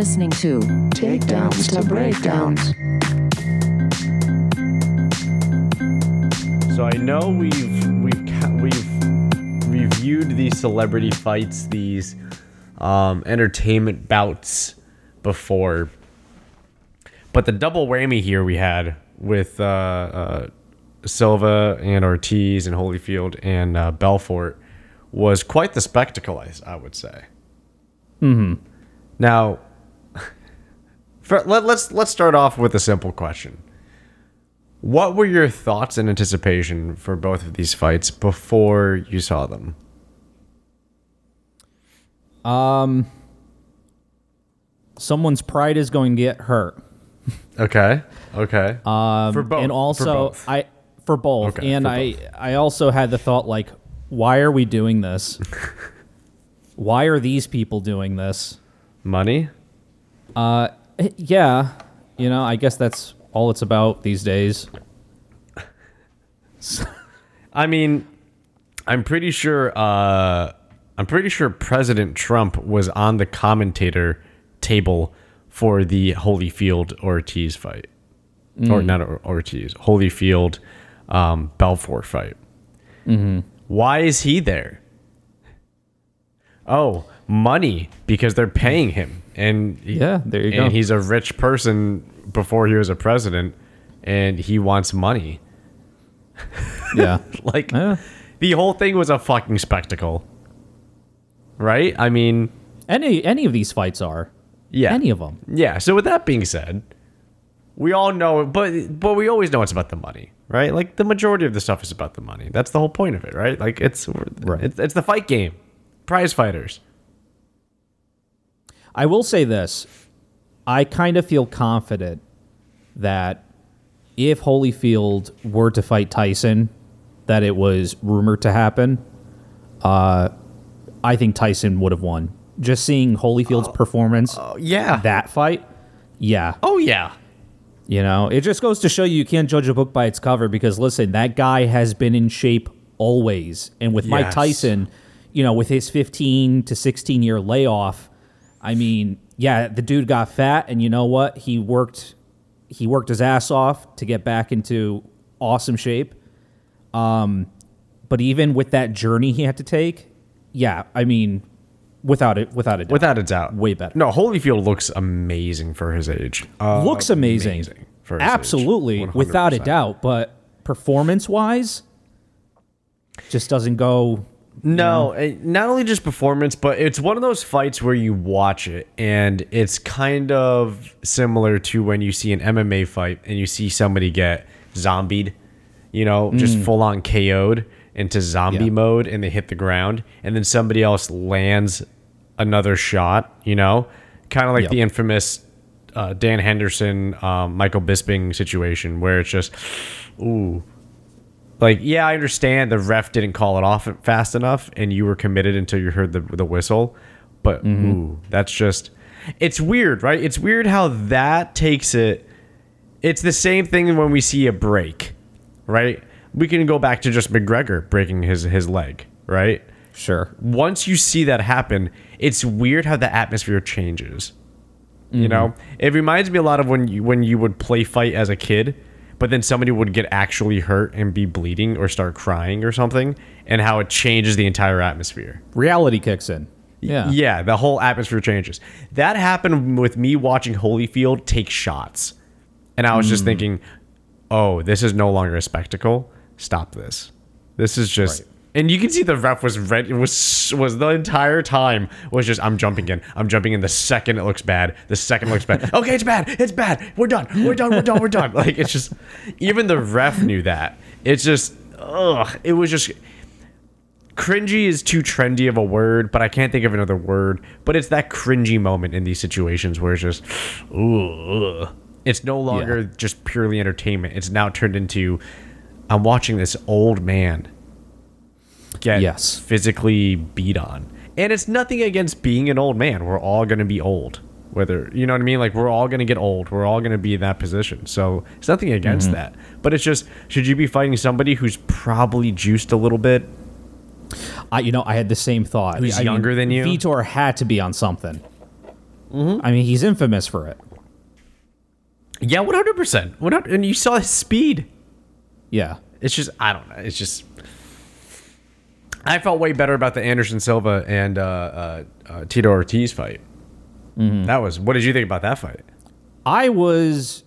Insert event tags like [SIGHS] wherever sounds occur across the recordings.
You are listening to Takedowns to breakdowns. So I know we've we've we've reviewed these celebrity fights, these um, entertainment bouts before, but the double whammy here we had with uh, uh, Silva and Ortiz and Holyfield and uh, Belfort was quite the spectacle, I, I would say. Mm-hmm. Now, for, let, let's let's start off with a simple question. What were your thoughts and anticipation for both of these fights before you saw them? Um, someone's pride is going to get hurt. Okay. Okay. Um, For both, and also both. I for both, Okay, and for I both. I also had the thought like, why are we doing this? [LAUGHS] why are these people doing this? Money? Eh, Yeah, you know, I guess that's all it's about these days. [LAUGHS] I mean, I'm pretty sure uh I'm pretty sure President Trump was on the commentator table for the Holyfield Ortiz fight. Or not Ortiz, Holyfield um Belfort fight. Why is he there? Oh, money because they're paying him, and he- Yeah, there you and go. he's a rich person before he was a president, and he wants money. [LAUGHS] Yeah, Like Yeah. the whole thing was a fucking spectacle, right? I mean, any any of these fights are yeah, any of them. yeah. So with that being said, we all know, but but we always know it's about the money, right? Like the majority of the stuff is about the money. That's the whole point of it, right? Like it's Right. it's, it's the fight game, prize fighters. I will say this. I kind of feel confident that if Holyfield were to fight Tyson, that it was rumored to happen, uh, I think Tyson would have won. Just seeing Holyfield's performance, Yeah. that fight, yeah. oh yeah. You know, it just goes to show you you can't judge a book by its cover because listen, that guy has been in shape always. And with Mike Tyson, you know, with his 15 to 16 year layoff, I mean, yeah, the dude got fat and you know what? He worked he worked his ass off to get back into awesome shape. Um but even with that journey he had to take, yeah, I mean, without it without a doubt. Without a doubt, Way better. No, Holyfield looks amazing for his age. Uh, looks amazing. for his age. Absolutely, without a doubt. But performance wise, just doesn't go. No, eh, not only just performance, but it's one of those fights where you watch it and it's kind of similar to when you see an MMA fight and you see somebody get zombied, you know, just full on KO'd into zombie Yeah. mode and they hit the ground and then somebody else lands another shot, you know, kind of like Yep. the infamous uh, Dan Henderson, um, Michael Bisping situation where it's just, ooh, like yeah i understand the ref didn't call it off fast enough and you were committed until you heard the, the whistle but mm-hmm. ooh that's just it's weird right? It's weird how that takes it it's the same thing when we see a break right? We can go back to just mcgregor breaking his his leg right? Sure. once you see that happen, it's weird how the atmosphere changes. You mm-hmm. know, it reminds me a lot of when you when you would play fight as a kid, but then somebody would get actually hurt and be bleeding or start crying or something, and how it changes the entire atmosphere. Reality kicks in. Yeah. Yeah, the whole atmosphere changes. That happened with me watching Holyfield take shots. And I was just mm. thinking, oh, this is no longer a spectacle. Stop this. This is just and you can see the ref was red it was was the entire time was just I'm jumping in. I'm jumping in the second it looks bad. The second it looks bad. [LAUGHS] Okay, it's bad. It's bad. We're done. We're done. We're done. We're done. Like it's just even the ref knew that. It's just ugh. It was just cringy is too trendy of a word, but I can't think of another word. But it's that cringy moment in these situations where it's just, ooh, ugh. it's no longer Yeah. just purely entertainment. It's now turned into, I'm watching this old man get Yes. physically beat on, and it's nothing against being an old man. We're all gonna be old, whether you know what I mean. Like we're all gonna get old. We're all gonna be in that position. So it's nothing against Mm-hmm. that. But it's just, should you be fighting somebody who's probably juiced a little bit? I, you know, I had the same thought. Who's I younger than you? Vitor had to be on something. Mm-hmm. I mean, he's infamous for it. Yeah, one hundred percent. And you saw his speed. Yeah. It's just I don't know. It's just I felt way better about the Anderson Silva and uh, uh, uh, Tito Ortiz fight. That was. What did you think about that fight? I was.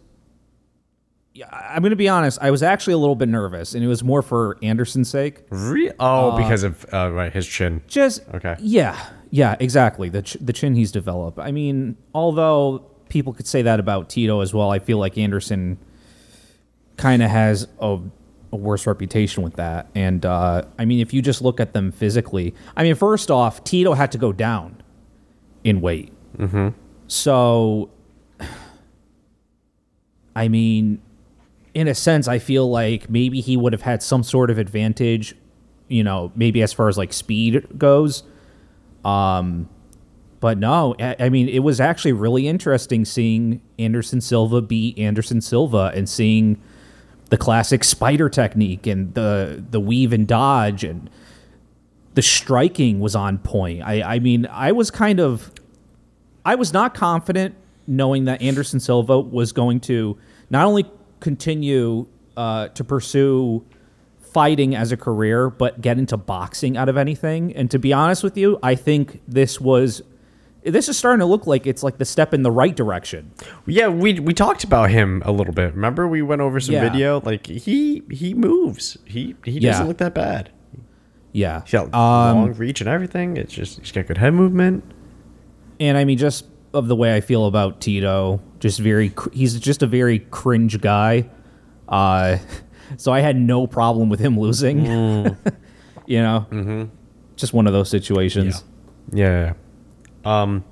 Yeah, I'm going to be honest. I was actually a little bit nervous, and it was more for Anderson's sake. Re- oh, because of uh, right his chin. Just Okay. Yeah, yeah, exactly. The ch- the chin he's developed. I mean, although people could say that about Tito as well, I feel like Anderson kind of has a, a worse reputation with that. And uh, I mean, if you just look at them physically, I mean, first off, Tito had to go down in weight. Mm-hmm. So, [SIGHS] I mean, in a sense, I feel like maybe he would have had some sort of advantage, you know, maybe as far as like speed goes. Um, but no, I, I mean, it was actually really interesting seeing Anderson Silva beat Anderson Silva and seeing the classic spider technique and the the weave and dodge and the striking was on point. I, I mean, I was kind of, I was not confident knowing that Anderson Silva was going to not only continue uh, to pursue fighting as a career, but get into boxing out of anything. And to be honest with you, I think this was, this is starting to look like it's like the step in the right direction. Yeah, we we talked about him a little bit. Remember, we went over some Yeah. video. Like he he moves. He he Yeah. doesn't look that bad. Yeah. He's got Um, long reach and everything. It's just he's got good head movement. and I mean, just of the way I feel about Tito, just very, he's just a very cringe guy. Uh, [LAUGHS] so I had no problem with him losing. [LAUGHS] you know, mm-hmm. just one of those situations. Yeah. Um,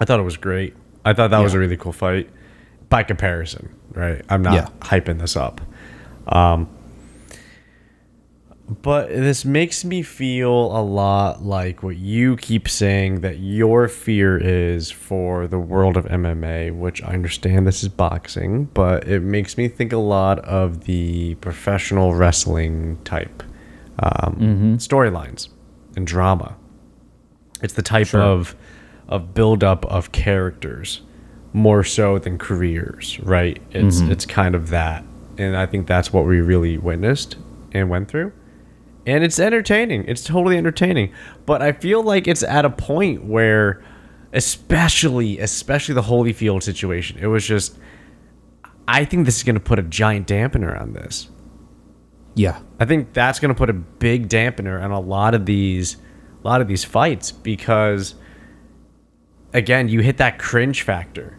I thought it was great. I thought that was a really cool fight by comparison, right? I'm not Yeah. hyping this up. Um, but this makes me feel a lot like what you keep saying that your fear is for the world of MMA, which I understand this is boxing, but it makes me think a lot of the professional wrestling type um, storylines and drama. It's the type Sure. of of build up of characters more so than careers, right? It's mm-hmm. it's kind of that. And I think that's what we really witnessed and went through. And it's entertaining. It's totally entertaining. But I feel like it's at a point where especially especially the Holyfield situation, it was just I think this is going to put a giant dampener on this. Yeah. I think that's going to put a big dampener on a lot of these a lot of these fights because again, you hit that cringe factor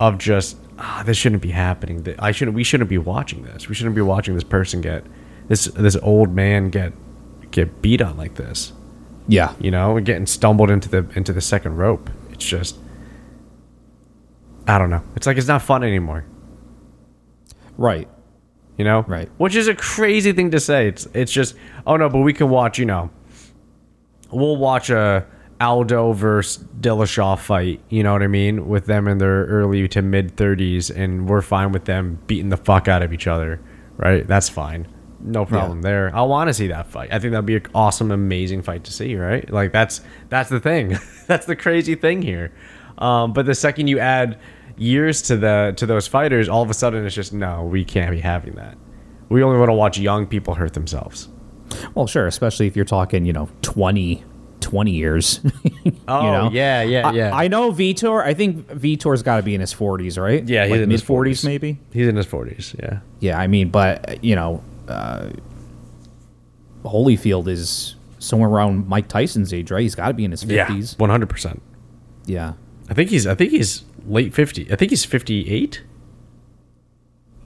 of just ah, this shouldn't be happening. I shouldn't we shouldn't be watching this. We shouldn't be watching this person get this this old man get get beat on like this. Yeah. You know, and getting stumbled into the into the second rope. It's just I don't know. It's like it's not fun anymore. Right. you know Right. which is a crazy thing to say it's it's just oh no but we can watch you know we'll watch a aldo versus dillashaw fight you know what i mean with them in their early to mid 30s and we're fine with them beating the fuck out of each other right? That's fine. No problem there. I want to see that fight. I think that'd be an awesome amazing fight to see right? Like that's that's the thing. [LAUGHS] That's the crazy thing here. Um, but the second you add years to the to those fighters all of a sudden it's just no we can't be having that. We only want to watch young people hurt themselves. Well, sure, especially if you're talking, you know, 20, 20 years. [LAUGHS] oh you know? yeah yeah yeah I, know Vitor. I think Vitor's got to be in his 40s, right? yeah he's like in his 40s, maybe. he's in his 40s yeah Yeah, I mean, but you know, uh, Holyfield is somewhere around Mike Tyson's age, right? He's got to be in his yeah fifties. 100% Yeah. i think he's i think he's late 50 i think he's 58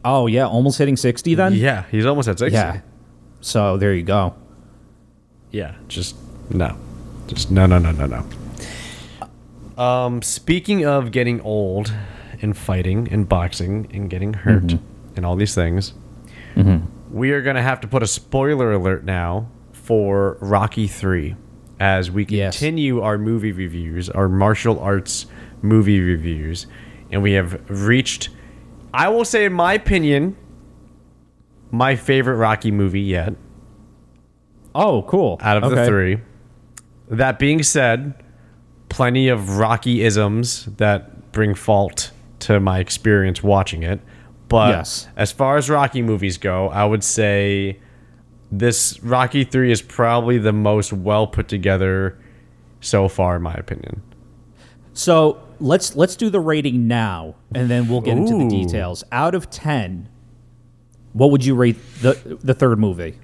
Oh yeah, almost hitting sixty then. yeah he's almost at 60 Yeah. So there you go. Yeah, just no. Just no, no, no, no, no. Um, speaking of getting old and fighting and boxing and getting hurt and all these things, we are going to have to put a spoiler alert now for Rocky 3 as we Yes. continue our movie reviews, our martial arts movie reviews, and we have reached, I will say, in my opinion, my favorite Rocky movie yet Oh, cool. out of the three. That being said, plenty of Rocky isms that bring fault to my experience watching it. But Yes. as far as Rocky movies go, I would say this Rocky 3 is probably the most well put together so far in my opinion. So let's let's do the rating now, and then we'll get into the details. Out of ten, what would you rate the the third movie?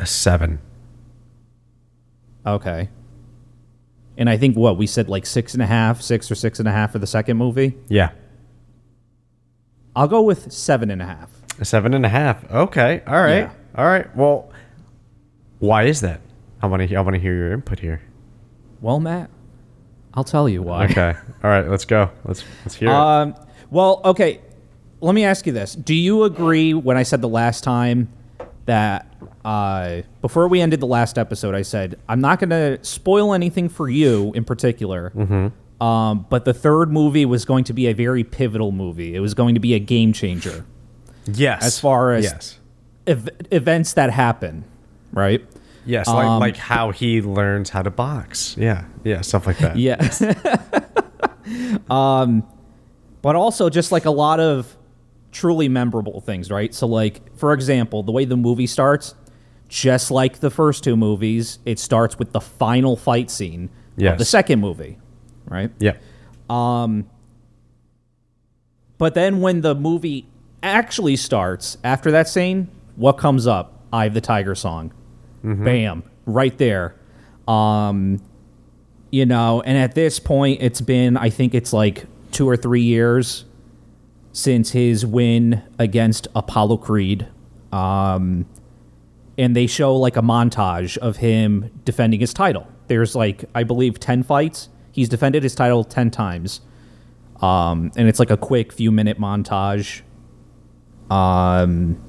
A 7. Okay. And I think what we said like six and a half, six or six and a half for the second movie. Yeah. I'll go with seven and a half. A seven and a half. Okay. All right. Yeah. All right. Well, why is that? I want to. I want to hear your input here. Well, Matt, I'll tell you why. Okay. All right. Let's go. Let's let's hear it. Um, well, okay. Let me ask you this: Do you agree when I said the last time that uh, before we ended the last episode, I said I'm not going to spoil anything for you in particular, Mm-hmm. um, but the third movie was going to be a very pivotal movie. It was going to be a game changer. Yes. as far as- yes. Ev- events that happen, right? Yes. Like um, like how he learns how to box. Yeah. Yeah. Stuff like that. Yes. [LAUGHS] um, but also just like a lot of truly memorable things, right? So, like for example, the way the movie starts, just like the first two movies, it starts with the final fight scene of the second movie, right? Yeah. Um, but then when the movie actually starts, after that scene, what comes up? Eye of the Tiger song. Bam. Right there. Um you know, and at this point it's been I think it's like 2 or 3 years since his win against Apollo Creed. Um and they show like a montage of him defending his title. There's like I believe 10 fights. He's defended his title 10 times um, and it's like a quick few minute montage. Um,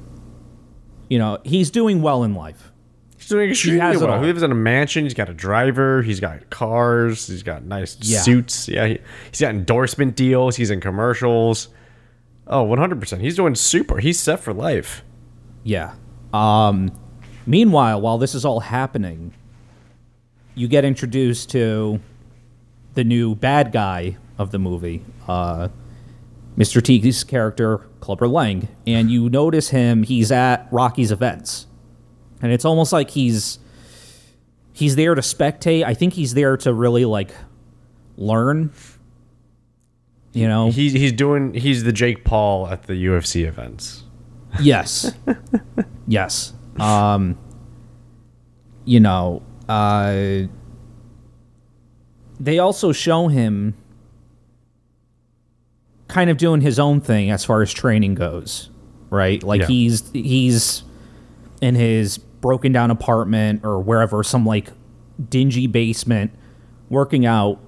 you know, he's doing well in life. He's doing extremely has it well. He lives in a mansion. He's got a driver. He's got cars. He's got nice Yeah. suits. Yeah. He, he's got endorsement deals. He's in commercials. Oh, 100%. He's doing super. He's set for life. Yeah. Um, meanwhile, while this is all happening, you get introduced to the new bad guy of the movie, uh, Mr. T's character, Clubber Lang, and you notice him. He's at Rocky's events, and it's almost like he's he's there to spectate. I think he's there to really like learn. You know, He's he's doing he's the Jake Paul at the UFC events. Yes. [LAUGHS] yes. Um you know, uh they also show him kind of doing his own thing as far as training goes, right? Like Yeah. he's he's in his broken down apartment or wherever some like dingy basement working out.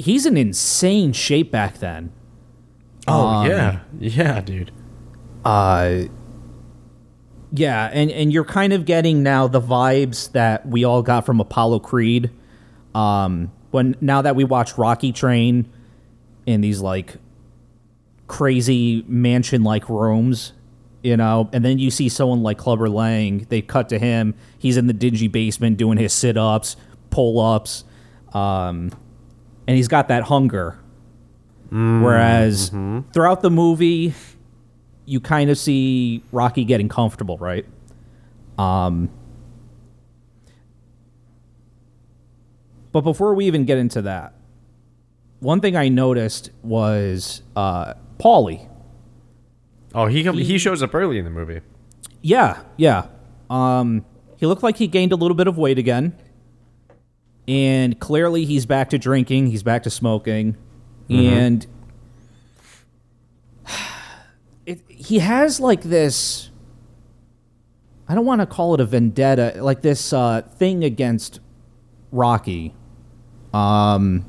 He's in insane shape back then. Oh yeah, yeah, dude. uh yeah and and you're kind of getting now the vibes that we all got from apollo creed um when now that we watch rocky train in these like crazy mansion like rooms you know and then you see someone like clubber lang they cut to him he's in the dingy basement doing his sit-ups pull-ups um and he's got that hunger whereas throughout the movie you kind of see Rocky getting comfortable, right? Um, but before we even get into that, one thing I noticed was uh, Paulie. Oh, he come, he shows up early in the movie. Yeah, yeah. Um, he looked like he gained a little bit of weight again, and clearly he's back to drinking. He's back to smoking, and [SIGHS] it, he has like this. I don't want to call it a vendetta, like this uh, thing against Rocky, um,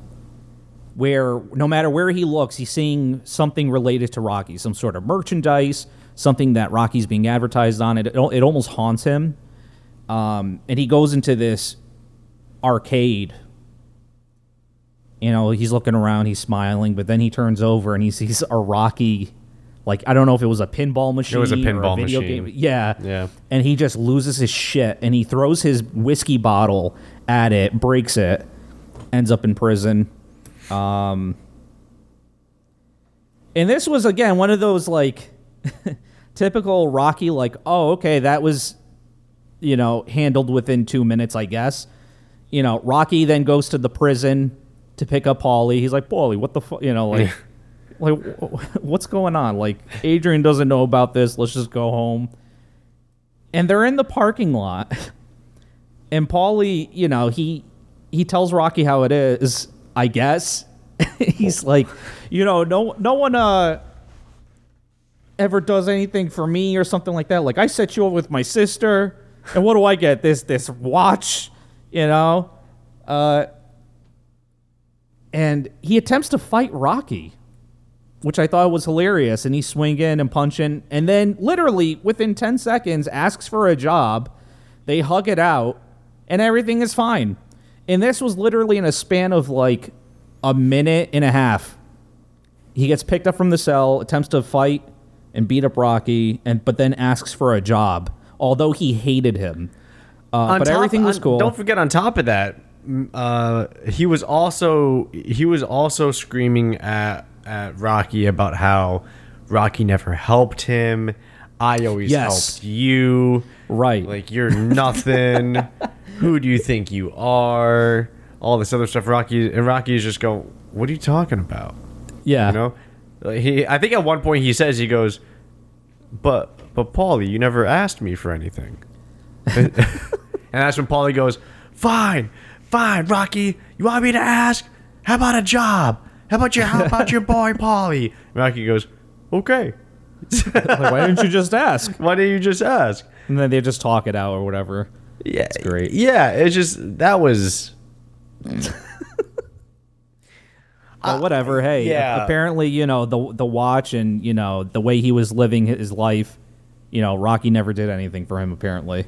where no matter where he looks, he's seeing something related to Rocky, some sort of merchandise, something that Rocky's being advertised on. It it, it almost haunts him, um, and he goes into this arcade. You know, he's looking around, he's smiling, but then he turns over and he sees a Rocky, like I don't know if it was a pinball machine. It was a pinball video machine. Game. Yeah, Yeah. and he just loses his shit and he throws his whiskey bottle at it, breaks it, ends up in prison. Um, and this was again one of those like [LAUGHS] typical Rocky, like, oh, okay, that was, you know, handled within two minutes, I guess. You know, Rocky then goes to the prison to pick up Paulie. He's like, Paulie, what the fuck? You know, like, [LAUGHS] like, what's going on? Like, Adrian doesn't know about this. Let's just go home. And they're in the parking lot. [LAUGHS] And Paulie, you know, he he tells Rocky how it is, I guess. [LAUGHS] He's like, you know, no no one uh ever does anything for me or something like that. Like I set you up with my sister, and what do I get? This this watch, you know? Uh and he attempts to fight Rocky, which I thought was hilarious. And he's swinging and punching, and then literally within 10 seconds asks for a job. They hug it out, and everything is fine. And this was literally in a span of like a minute and a half. He gets picked up from the cell, attempts to fight and beat up Rocky, and but then asks for a job, although he hated him. Uh, but top- everything was on- cool. Don't forget, on top of that, uh, he was also he was also screaming at at Rocky about how Rocky never helped him. I always Yes. helped you. Right. Like you're nothing. [LAUGHS] Who do you think you are? All this other stuff. Rocky and Rocky is just go. What are you talking about? yeah. You know, Like, he. I think at one point he says he goes, but but Paulie, you never asked me for anything. [LAUGHS] and that's when Paulie goes, fine, fine, Rocky, you want me to ask? How about a job? How about your how about your boy Paulie? Rocky goes, okay. [LAUGHS] like, why didn't you just ask? Why didn't you just ask? And then they just talk it out or whatever. Yeah, It's great. Yeah, it's just that was [LAUGHS] But whatever. Uh, hey, yeah. apparently, you know the the watch and you know the way he was living his life. You know, Rocky never did anything for him. Apparently,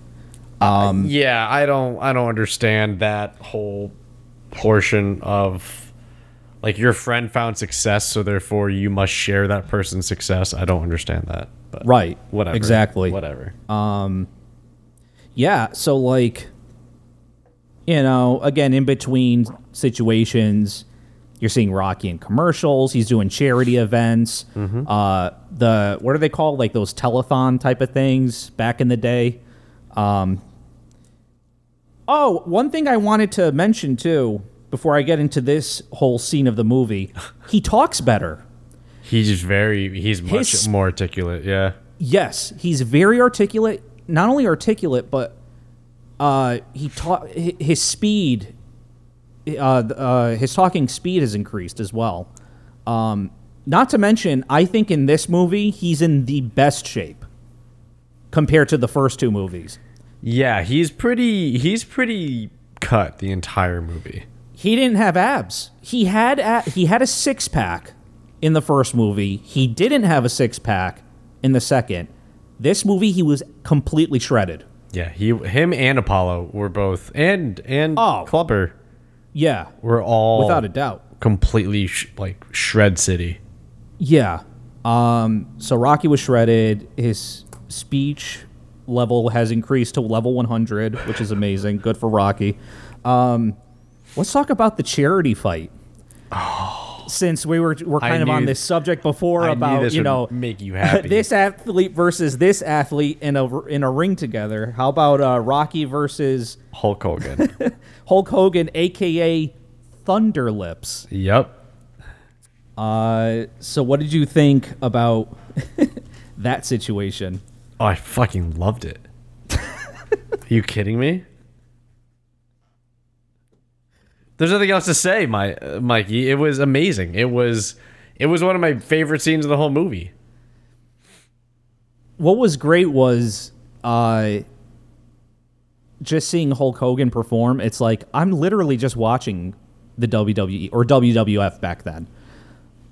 um, yeah. I don't I don't understand that whole portion of like your friend found success, so therefore you must share that person's success. I don't understand that. But right? whatever. Exactly. Whatever. Um, Yeah. So like, you know, again, in between situations, you're seeing Rocky in commercials. He's doing charity events. Uh, the what are they called? Like those telethon type of things back in the day. Um, oh, one thing I wanted to mention too before I get into this whole scene of the movie, [LAUGHS] he talks better. He's very he's much His- more articulate. Yeah. Yes, he's very articulate. Not only articulate, but uh, he ta- hi- his speed, uh, uh, his talking speed has increased as well. Um, not to mention, I think in this movie he's in the best shape compared to the first two movies. Yeah, he's pretty he's pretty cut the entire movie. He didn't have abs. He had a- he had a six pack in the first movie. He didn't have a six pack in the second. This movie, he was completely shredded. Yeah, he him and Apollo were both and and Oh. Clubber Yeah, were all without a doubt. completely sh- like shred city. Yeah. Um, so Rocky was shredded. His speech level has increased to level 100, which is amazing. Good for Rocky. Um, let's talk about the charity fight. Since we were we're I kind of on this subject before I about you know make you happy. [LAUGHS] this athlete versus this athlete in a in a ring together. How about uh, Rocky versus Hulk Hogan. [LAUGHS] Hulk Hogan, aka Thunder Lips? yep. Uh, so what did you think about [LAUGHS] that situation? Oh, I fucking loved it. Are you kidding me? There's nothing else to say, my uh, Mikey. It was amazing. It was it was one of my favorite scenes of the whole movie. what was great was uh just seeing Hulk Hogan perform. It's like I'm literally just watching the WWE or WWF back then.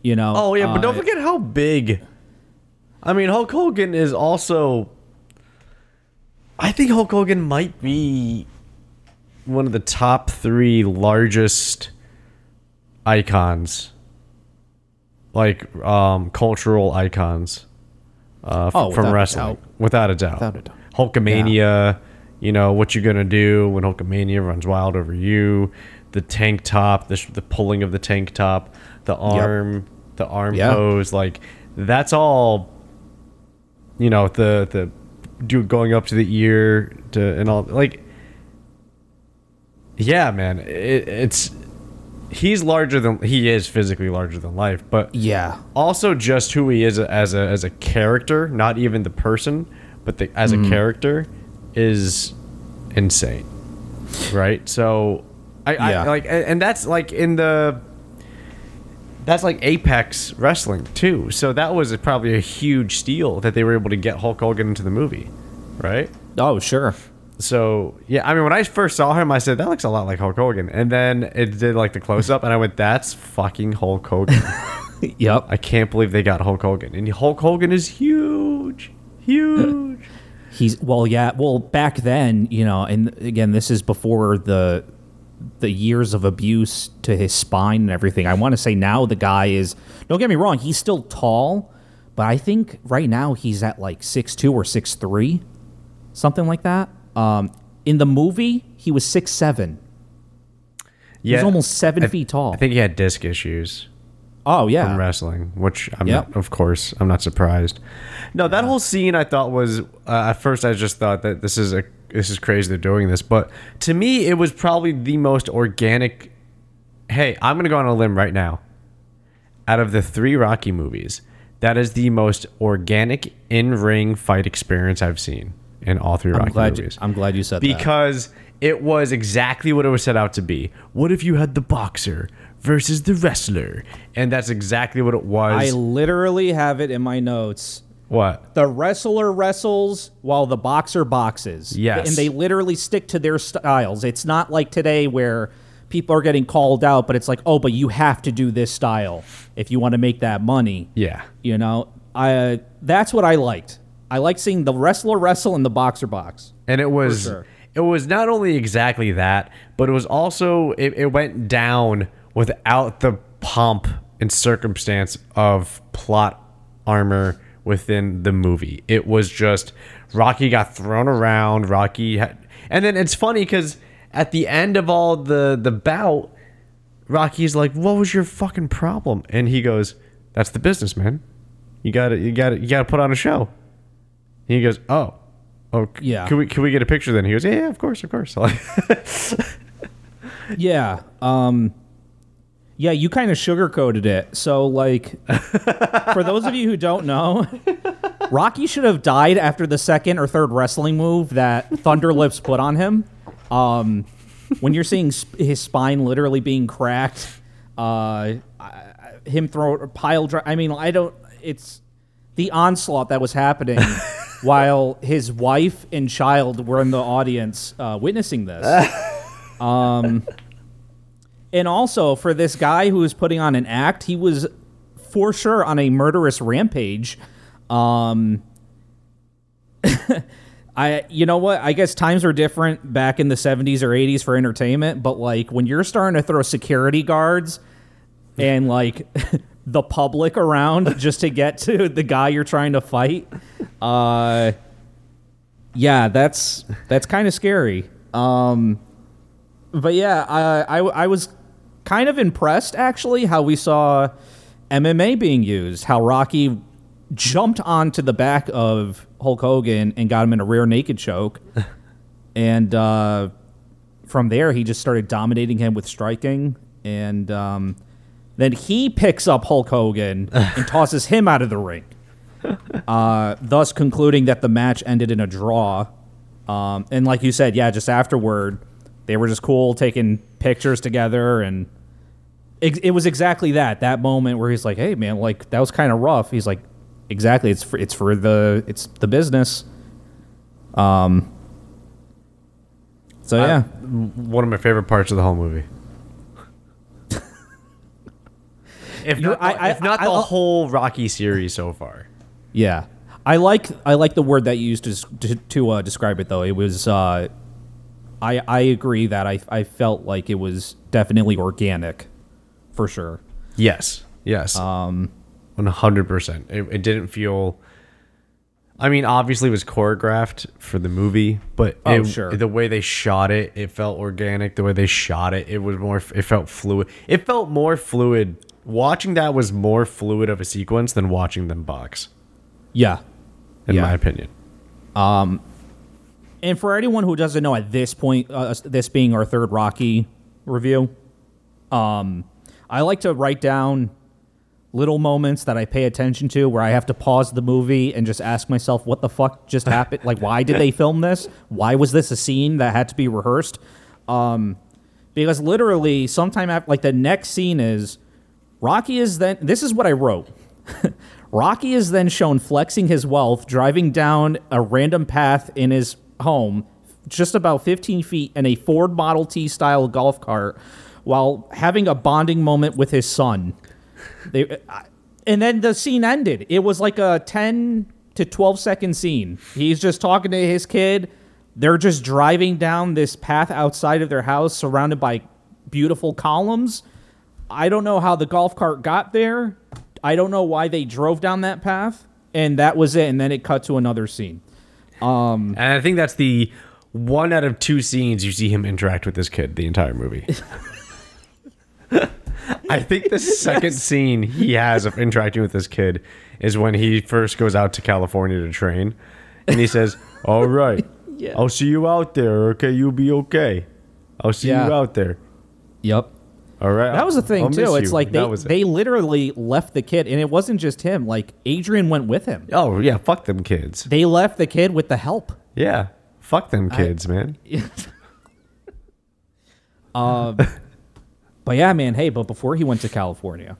You know. Oh yeah, but don't Uh, forget how big. I mean, Hulk Hogan is also. I think Hulk Hogan might be one of the top three largest icons, like um, cultural icons, uh, f- Oh, from wrestling, without a doubt. Without a doubt. Hulkamania, you know what you're gonna do when Hulkamania runs wild over you. the tank top, the, sh- the pulling of the tank top, the arm, the arm Yeah. pose, like that's all. You know the the do going up to the ear to and all like. Yeah, man, it, it's he's larger than he is physically larger than life, but Yeah. also just who he is as a as a character, not even the person, but the, as Mm. a character, is insane, right? So, I, Yeah. I like, and and that's like in the that's like Apex Wrestling too. So that was probably a huge steal that they were able to get Hulk Hogan into the movie, right? Oh, sure. So yeah, I mean, when I first saw him, I said that looks a lot like Hulk Hogan, and then it did like the close up, and I went, "That's fucking Hulk Hogan." [LAUGHS] Yep. I can't believe they got Hulk Hogan. And Hulk Hogan is huge. Huge. He's well, yeah. Well, back then, you know, and again, this is before the the years of abuse to his spine and everything. I want to say now the guy is. Don't get me wrong, he's still tall, but I think right now he's at like six two or six three, something like that. Um, in the movie, he was six seven. yeah. He's almost seven I- feet tall. I think he had disc issues oh from yeah, wrestling, which I'm Yep. not, of course, I'm not surprised. No, that whole scene I thought was, uh, at first I just thought that this is a, this is crazy they're doing this. But to me, it was probably the most organic. Hey, I'm going to go on a limb right now. Out of the three Rocky movies, that is the most organic in ring fight experience I've seen in all 3 I'm Rocky glad. You. I'm glad you said that. because it was exactly what it was set out to be. What if you had the boxer versus the wrestler? And that's exactly what it was. I literally have it in my notes. what? the wrestler wrestles while the boxer boxes. Yes. And they literally stick to their styles. It's not like today where people are getting called out, but it's like, oh, but you have to do this style if you want to make that money. Yeah. You know, I that's what I liked. I liked seeing the wrestler wrestle and the boxer box. And it was it was not only exactly that, but it was also it, it went down without the pomp and circumstance of plot armor within the movie. It was just Rocky got thrown around. Rocky had, and then it's funny because at the end of all the the bout, Rocky's like, "What was your fucking problem?" And he goes, "That's the business, man. You got to you got to you got to put on a show." And he goes, "Oh, oh, Yeah. Can we can we get a picture then?" He goes, "Yeah, yeah of course, of course." [LAUGHS] Yeah. Um yeah, you kind of sugarcoated it. So like [LAUGHS] for those of you who don't know, Rocky should have died after the second or third wrestling move that Thunder Lips put on him. Um when you're seeing sp- his spine literally being cracked, uh him throw a pile drive. I mean, I don't it's the onslaught that was happening [LAUGHS] while his wife and child were in the audience uh, witnessing this. [LAUGHS] And also for this guy who was putting on an act, he was for sure on a murderous rampage. Um [LAUGHS] I you know what? I guess times were different back in the 70s or 80s for entertainment, but like when you're starting to throw security guards and like [LAUGHS] the public around [LAUGHS] just to get to the guy you're trying to fight, uh yeah, that's that's kind of scary. Um but yeah, I, I I was kind of impressed actually how we saw MMA being used. How Rocky jumped onto the back of Hulk Hogan and got him in a rear naked choke, [LAUGHS] and uh, from there he just started dominating him with striking, and um, then he picks up Hulk Hogan [LAUGHS] and tosses him out of the ring. Uh, thus concluding that the match ended in a draw. Um, and like you said, yeah, just afterward, they were just cool taking pictures together, and it, it was exactly that that moment where he's like, "Hey, man, like that was kind of rough." He's like, "Exactly, it's for it's for the it's the business." Um. So yeah, One of my favorite parts of the whole movie. if You're- not, the, I- I- if not I- the I- whole Rocky series so far. yeah, I like I like the word that you used to to, to uh, describe it though. It was uh, I I agree that I I felt like it was definitely organic, for sure. Yes. Yes. Um. One hundred percent. It it didn't feel. I mean, obviously it was choreographed for the movie, but Oh, it- sure. the way they shot it, it felt organic. The way they shot it, it was more. It felt fluid. It felt more fluid. Watching that was more fluid of a sequence than watching them box, Yeah. in Yeah. my opinion. And for anyone who doesn't know at this point, uh, this being our third Rocky review, um, I like to write down little moments that I pay attention to where I have to pause the movie and just ask myself, what the fuck just happened? like, why did they [LAUGHS] film this? Why was this a scene that had to be rehearsed? Um, because literally, sometime after, like, the next scene is Rocky is then, this is what I wrote. [LAUGHS] Rocky is then shown flexing his wealth, driving down a random path in his home, just about 15 feet, in a Ford Model T style golf cart, while having a bonding moment with his son. They, uh, and then the scene ended. It was like a 10 to 12 second scene. He's just talking to his kid. They're just driving down this path outside of their house, surrounded by beautiful columns. I don't know how the golf cart got there. I don't know why they drove down that path. And that was it. And then it cut to another scene. Um, and I think that's the one out of two scenes you see him interact with this kid the entire movie. [LAUGHS] I think the second scene he has of interacting with this kid is when he first goes out to California to train, and he says, [LAUGHS] "All right, Yeah. I'll see you out there. Okay, you'll be okay. I'll see Yeah. you out there. Yep. All right." That was the thing I'll too. miss It's you." like That they was it. they literally left the kid, and it wasn't just him. Like Adrian went with him. Oh yeah, fuck them kids. They left the kid with the help. Yeah, fuck them kids, man. [LAUGHS] Um, but yeah, man. Hey, but before he went to California,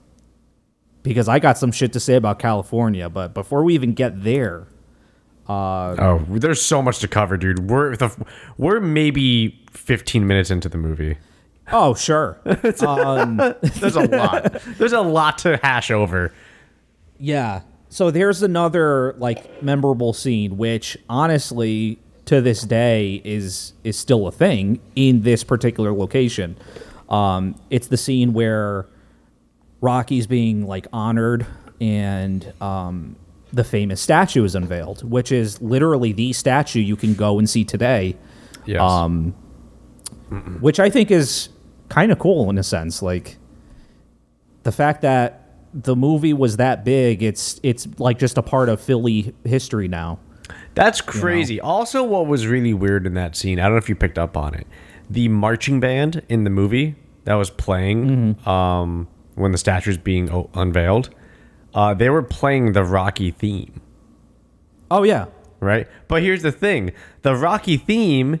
because I got some shit to say about California. But before we even get there, uh, Oh, there's so much to cover, dude. We're the we're maybe 15 minutes into the movie. Oh sure, [LAUGHS] [LAUGHS] There's a lot. There's a lot to hash over. yeah. So there's another like memorable scene, which honestly, to this day, is is still a thing in this particular location. Um, it's the scene where Rocky's being like honored and um, the famous statue is unveiled, which is literally the statue you can go and see today, Yes. Um, which I think is kind of cool in a sense. Like the fact that the movie was that big, it's it's like just a part of Philly history now. That's crazy. Also, what was really weird in that scene, I don't know if you picked up on it. The marching band in the movie that was playing um, when the statue's being o- unveiled, uh, they were playing the Rocky theme. Oh yeah, right? But here's the thing the Rocky theme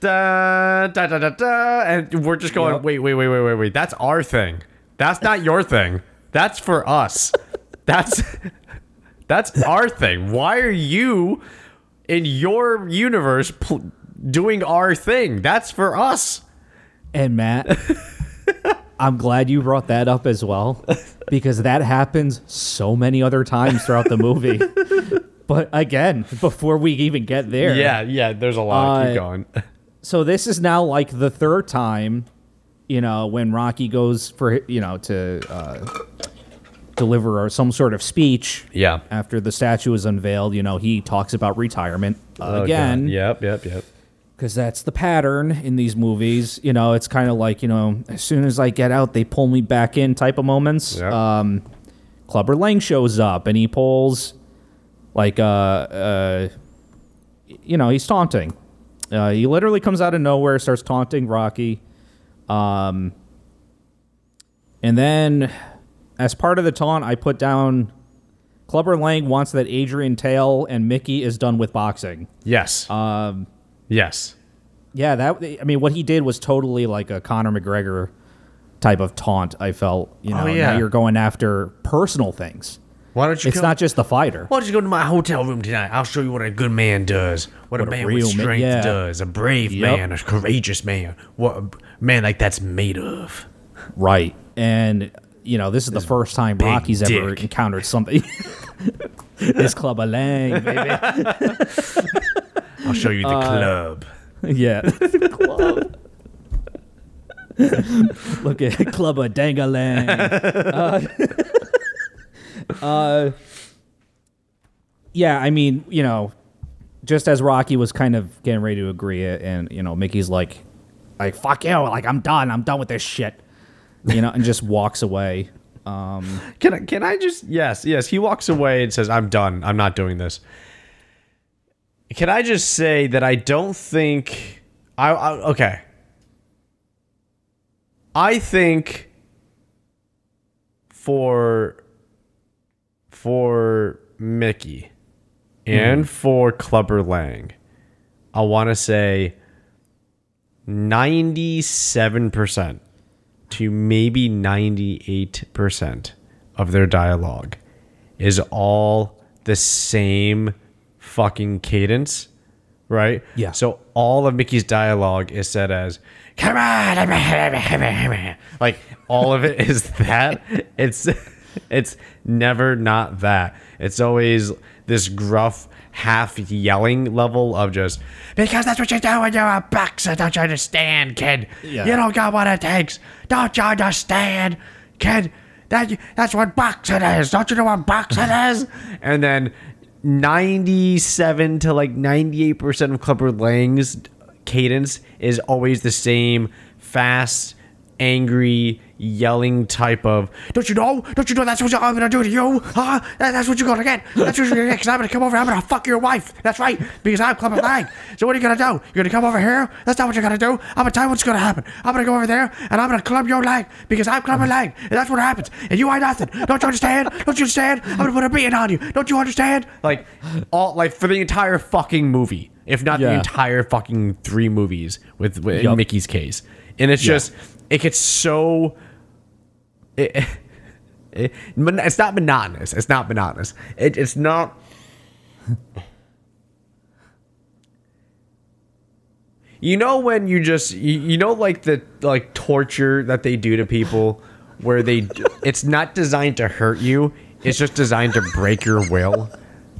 da da da da da and we're just going Yep. wait wait wait wait wait wait. That's our thing. That's not your thing. That's for us. [LAUGHS] That's that's our thing. Why are you in your universe pl- doing our thing? That's for us. And Matt, [LAUGHS] I'm glad you brought that up as well because that happens so many other times throughout the movie. [LAUGHS] but again, before we even get there, yeah yeah there's a lot. Keep Uh, going so this is now like the third time, you know, when Rocky goes for you know to uh, deliver some sort of speech. yeah After the statue is unveiled, you know, he talks about retirement Oh, again. God. yep yep yep because that's the pattern in these movies. You know, it's kind of like you know, as soon as I get out, they pull me back in type of moments. Yep. Um, Clubber Lang shows up and he pulls like uh, uh you know, he's taunting. Uh, he literally comes out of nowhere, starts taunting Rocky. Um, and then as part of the taunt, I put down. Clubber Lang wants that Adrian Tail and Mickey is done with boxing. yes um yes Yeah, that I mean, what he did was totally like a Conor McGregor type of taunt. I felt, you know, Oh, yeah. now you're going after personal things. Why don't you It's come- not just the fighter. Why don't you go to my hotel room tonight? I'll show you what a good man does. What, What a man real with man- strength yeah. does. A brave Yep. man, a courageous man. What a man like that's made of. Right. And you know, this is the first time Rocky's ever encountered something. [LAUGHS] this club a lang, baby. [LAUGHS] [LAUGHS] I'll show you the Uh, club. yeah. club. Look at Club a Dangalang. Uh, uh, yeah, I mean, you know, just as Rocky was kind of getting ready to agree, it, and you know, Mickey's like, like fuck you, like I'm done, I'm done with this shit, you know, and just walks away. Um, Can I, can I just yes yes he walks away and says I'm done I'm not doing this. Can I just say that I don't think I, I okay. I think for for Mickey and hmm. for Clubber Lang, I want to say 97% to maybe 98% of their dialogue is all the same fucking cadence, right? Yeah. So all of Mickey's dialogue is said as "Come on," [LAUGHS] like all of it is that. It's [LAUGHS] it's never not that. It's always this gruff, half yelling level of just because that's what you do when you're a boxer. Don't you understand, kid? Yeah. You don't got what it takes. Don't you understand, kid? That that's what boxing is. Don't you know what boxing is? And then 97 to like 98% of Clubber Lang's cadence is always the same fast, angry, yelling type of don't you know? Don't you know that's what I'm gonna do to you? Huh? That- That's what you're gonna get. That's what you're gonna get because I'm gonna come over I'm gonna fuck your wife. That's right, because I'm Clubber Lang. So what are you gonna do? You're gonna come over here? That's not what you're gonna do. I'm gonna tell you what's gonna happen. I'm gonna go over there and I'm gonna club your leg because I'm Clubber Lang. And that's what happens. And you ain't nothing. Don't you understand? Don't you understand? I'm gonna put a beating on you. Don't you understand? Like all like for the entire fucking movie. If not the entire fucking three movies with, with Yup. Mickey's case. And it's Yeah. just it gets so it, it, it's not monotonous. It's not monotonous. It, it's not. [LAUGHS] You know when you just you, you know like the like torture that they do to people where they [LAUGHS] it's not designed to hurt you. It's just designed to break your will.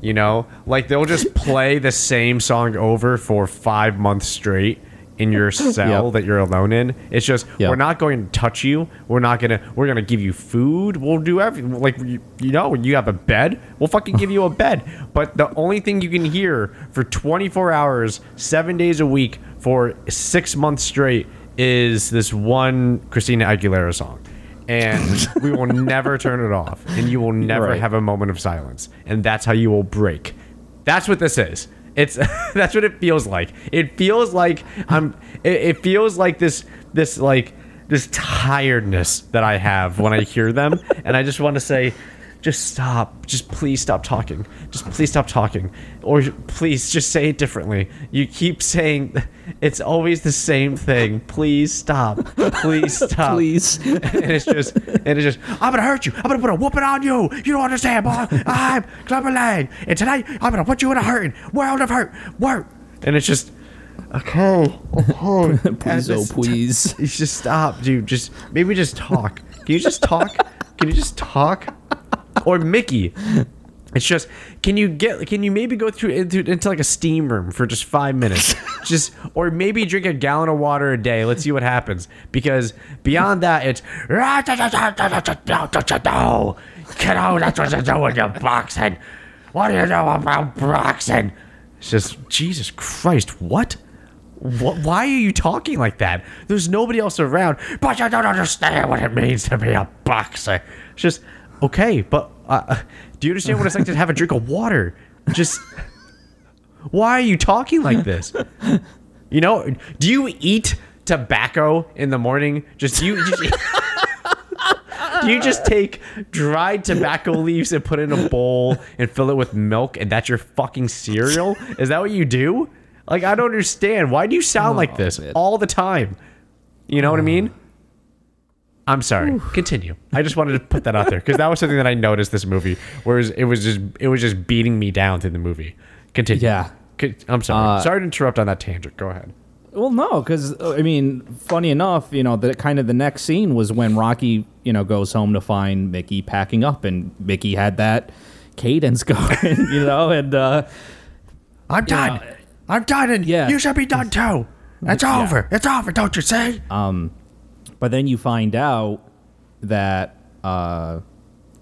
You know, like they'll just play the same song over for five months straight in your [COUGHS] cell Yep. that you're alone in. It's just Yep. we're not going to touch you. We're not gonna. We're gonna give you food. We'll do everything. Like you, you know, when you have a bed, we'll fucking give you a bed. [LAUGHS] But the only thing you can hear for 24 hours, seven days a week, for six months straight is this one Christina Aguilera song. And we will [LAUGHS] never turn it off, and you will never right. have a moment of silence, and that's how you will break. That's what this is. It's [LAUGHS] that's what it feels like. It feels like I'm. It, it feels like this this like this tiredness that I have when I hear them, and I just want to say, just stop. Just please stop talking. Just please stop talking, or please just say it differently. You keep saying [LAUGHS] it's always the same thing. Please stop. Please [LAUGHS] stop please. [LAUGHS] and it's just and it's just I'm gonna hurt you. I'm gonna put a whooping on you. You don't understand, boy. I'm Clubber Lang, and tonight I'm gonna put you in a hurting world of hurt. Work. And it's just okay, okay. please, oh, please. You just stop, dude. Just maybe just talk. Can you just talk? Can you just talk? Or Mickey. It's just can you get can you maybe go through into, into like a steam room for just five minutes [LAUGHS] just or maybe drink a gallon of water a day let's see what happens because beyond that it's kiddo that's what you do when you're boxing what do you know about boxing it's just Jesus Christ what what, why are you talking like that? There's nobody else around. But you don't understand what it means to be a boxer. It's just okay, but uh, do you understand what it's like to have a drink of water? Just why are you talking like this? You know, do you eat tobacco in the morning? Just do you just, [LAUGHS] do you just take dried tobacco leaves and put it in a bowl and fill it with milk and that's your fucking cereal? Is that what you do? Like I don't understand. Why do you sound like this man. all the time? You know what I mean? I'm sorry. Continue. I just wanted to put that out there because that was something that I noticed this movie, whereas it was just it was just beating me down through the movie. Continue. Yeah. I'm sorry. Uh, sorry to interrupt on that tangent. Go ahead. Well, no, because I mean, funny enough, you know, the kind of the next scene was when Rocky, you know, goes home to find Mickey packing up, and Mickey had that cadence [LAUGHS] going, you know, and uh, I'm done. Yeah. I'm done, and Yeah. you should be done too. It's Yeah. over. It's over. Don't you see? But then you find out that uh,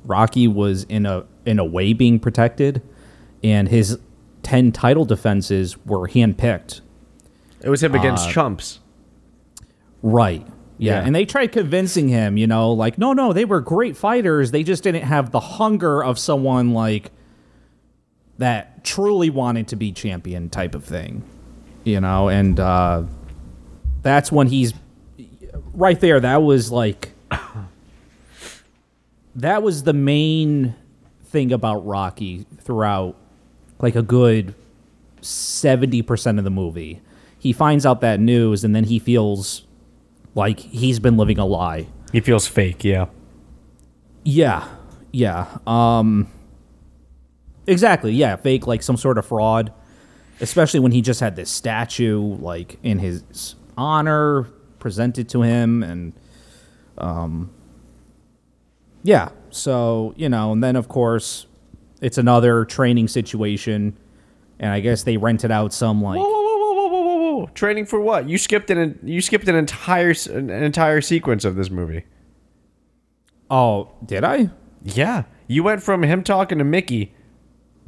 Rocky was in a in a way being protected, and his ten title defenses were handpicked. it was him against chumps. Right. Yeah. Yeah. And they tried convincing him, you know, like, no, no, they were great fighters. They just didn't have the hunger of someone like that truly wanted to be champion type of thing, you know, and uh, that's when he's right there. That was like, that was the main thing about Rocky throughout like a good 70% of the movie. He finds out that news and then he feels like he's been living a lie. He feels fake. Yeah. Yeah. Yeah. Um Exactly. Yeah, fake like some sort of fraud. Especially when he just had this statue like in his honor presented to him and um yeah, so, you know, and then of course it's another training situation and I guess they rented out some like Whoa, whoa, whoa, whoa, whoa, whoa, whoa! Training for what? You skipped an you skipped an entire an entire sequence of this movie. Oh, did I? Yeah, you went from him talking to Mickey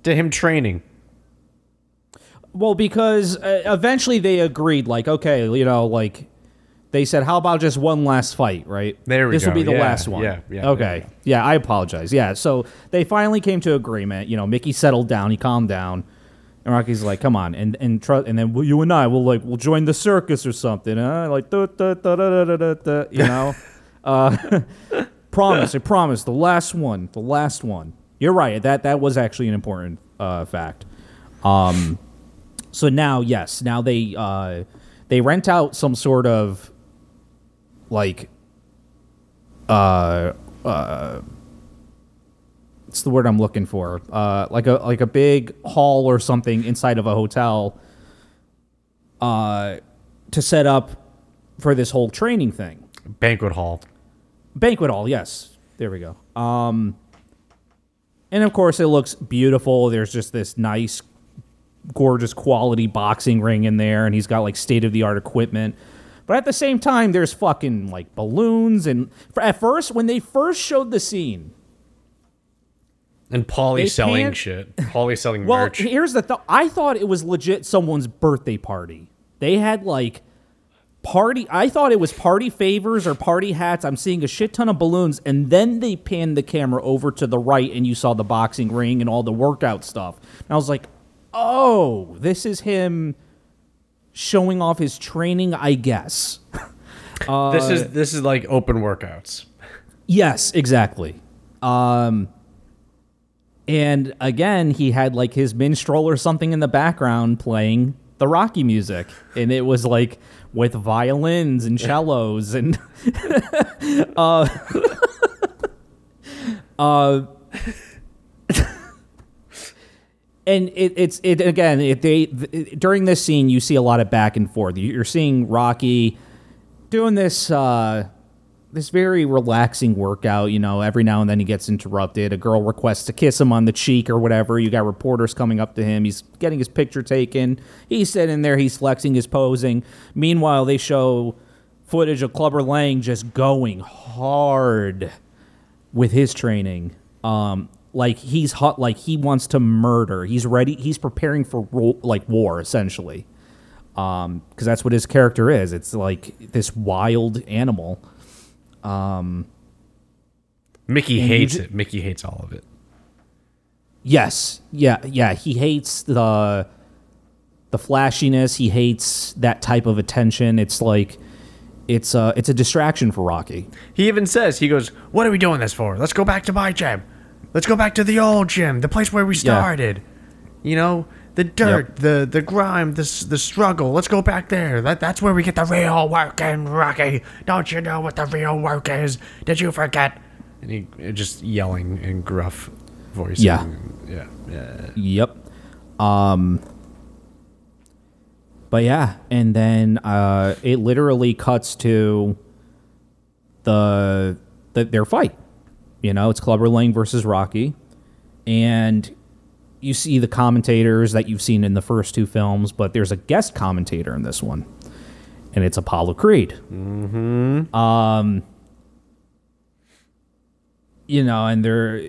to him training. Well, because uh, eventually they agreed, like, okay, you know, like they said, how about just one last fight, right? There we this will be the Yeah, last one. yeah, yeah, Okay. Yeah, I apologize. Yeah, so they finally came to agreement. You know, Mickey settled down, he calmed down, and Rocky's like, "Come on," and and tr- and then you and I will like we'll join the circus or something? Like, da, da, da, da, da, da, da, you know. [LAUGHS] uh, [LAUGHS] promise, I promise. The last one, the last one. You're right. That that was actually an important uh, fact. Um, so now, yes, now they uh, they rent out some sort of like uh uh it's the word I'm looking for. Uh, like a like a big hall or something inside of a hotel. Uh, to set up for this whole training thing Banquet hall. banquet hall yes there we go um and of course it looks beautiful there's just this nice gorgeous quality boxing ring in there and he's got like state of the art equipment but at the same time there's fucking like balloons and for, at first when they first showed the scene And Paulie selling shit. Paulie selling [LAUGHS] well merch. here's the th- i thought it was legit someone's birthday party they had like party i thought it was party favors or party hats i'm seeing a shit ton of balloons and then they panned the camera over to the right and you saw the boxing ring and all the workout stuff and i was like oh this is him showing off his training i guess [LAUGHS] this is this is like open workouts. Yes, exactly. Um, and again, he had like his minstrel or something in the background playing the Rocky music, and it was like with violins and cellos and [LAUGHS] uh, [LAUGHS] uh, and it, it's it again. It, they th- during this scene, you see a lot of back and forth. You're seeing Rocky doing this. Uh, this very relaxing workout. You know, every now and then he gets interrupted. A girl requests to kiss him on the cheek or whatever. You got reporters coming up to him. He's getting his picture taken. He's sitting there. He's flexing. He's posing. Meanwhile, they show footage of Clubber Lang just going hard with his training. Um, like he's hot. Like he wants to murder. He's ready. He's preparing for ro- like war essentially. Um, because that's what his character is. It's like this wild animal. Um Mickey hates it. Mickey hates all of it. Yes. Yeah. Yeah. He hates the the flashiness. He hates that type of attention. It's like it's a it's a distraction for Rocky. He even says, he goes, What are we doing this for? Let's go back to my gym. Let's go back to the old gym, the place where we started. You know, the dirt, the the grime, the the struggle. Let's go back there. That that's where we get the real work in, Rocky. Don't you know what the real work is? Did you forget? And he uh, just yelling in gruff voice. Yeah. yeah, yeah. Yep. Um But yeah, and then uh it literally cuts to the, the their fight. You know, it's Clubber Lang versus Rocky. And you see the commentators that you've seen in the first two films, but there's a guest commentator in this one. And it's Apollo Creed. Mm-hmm. Um you know, and they're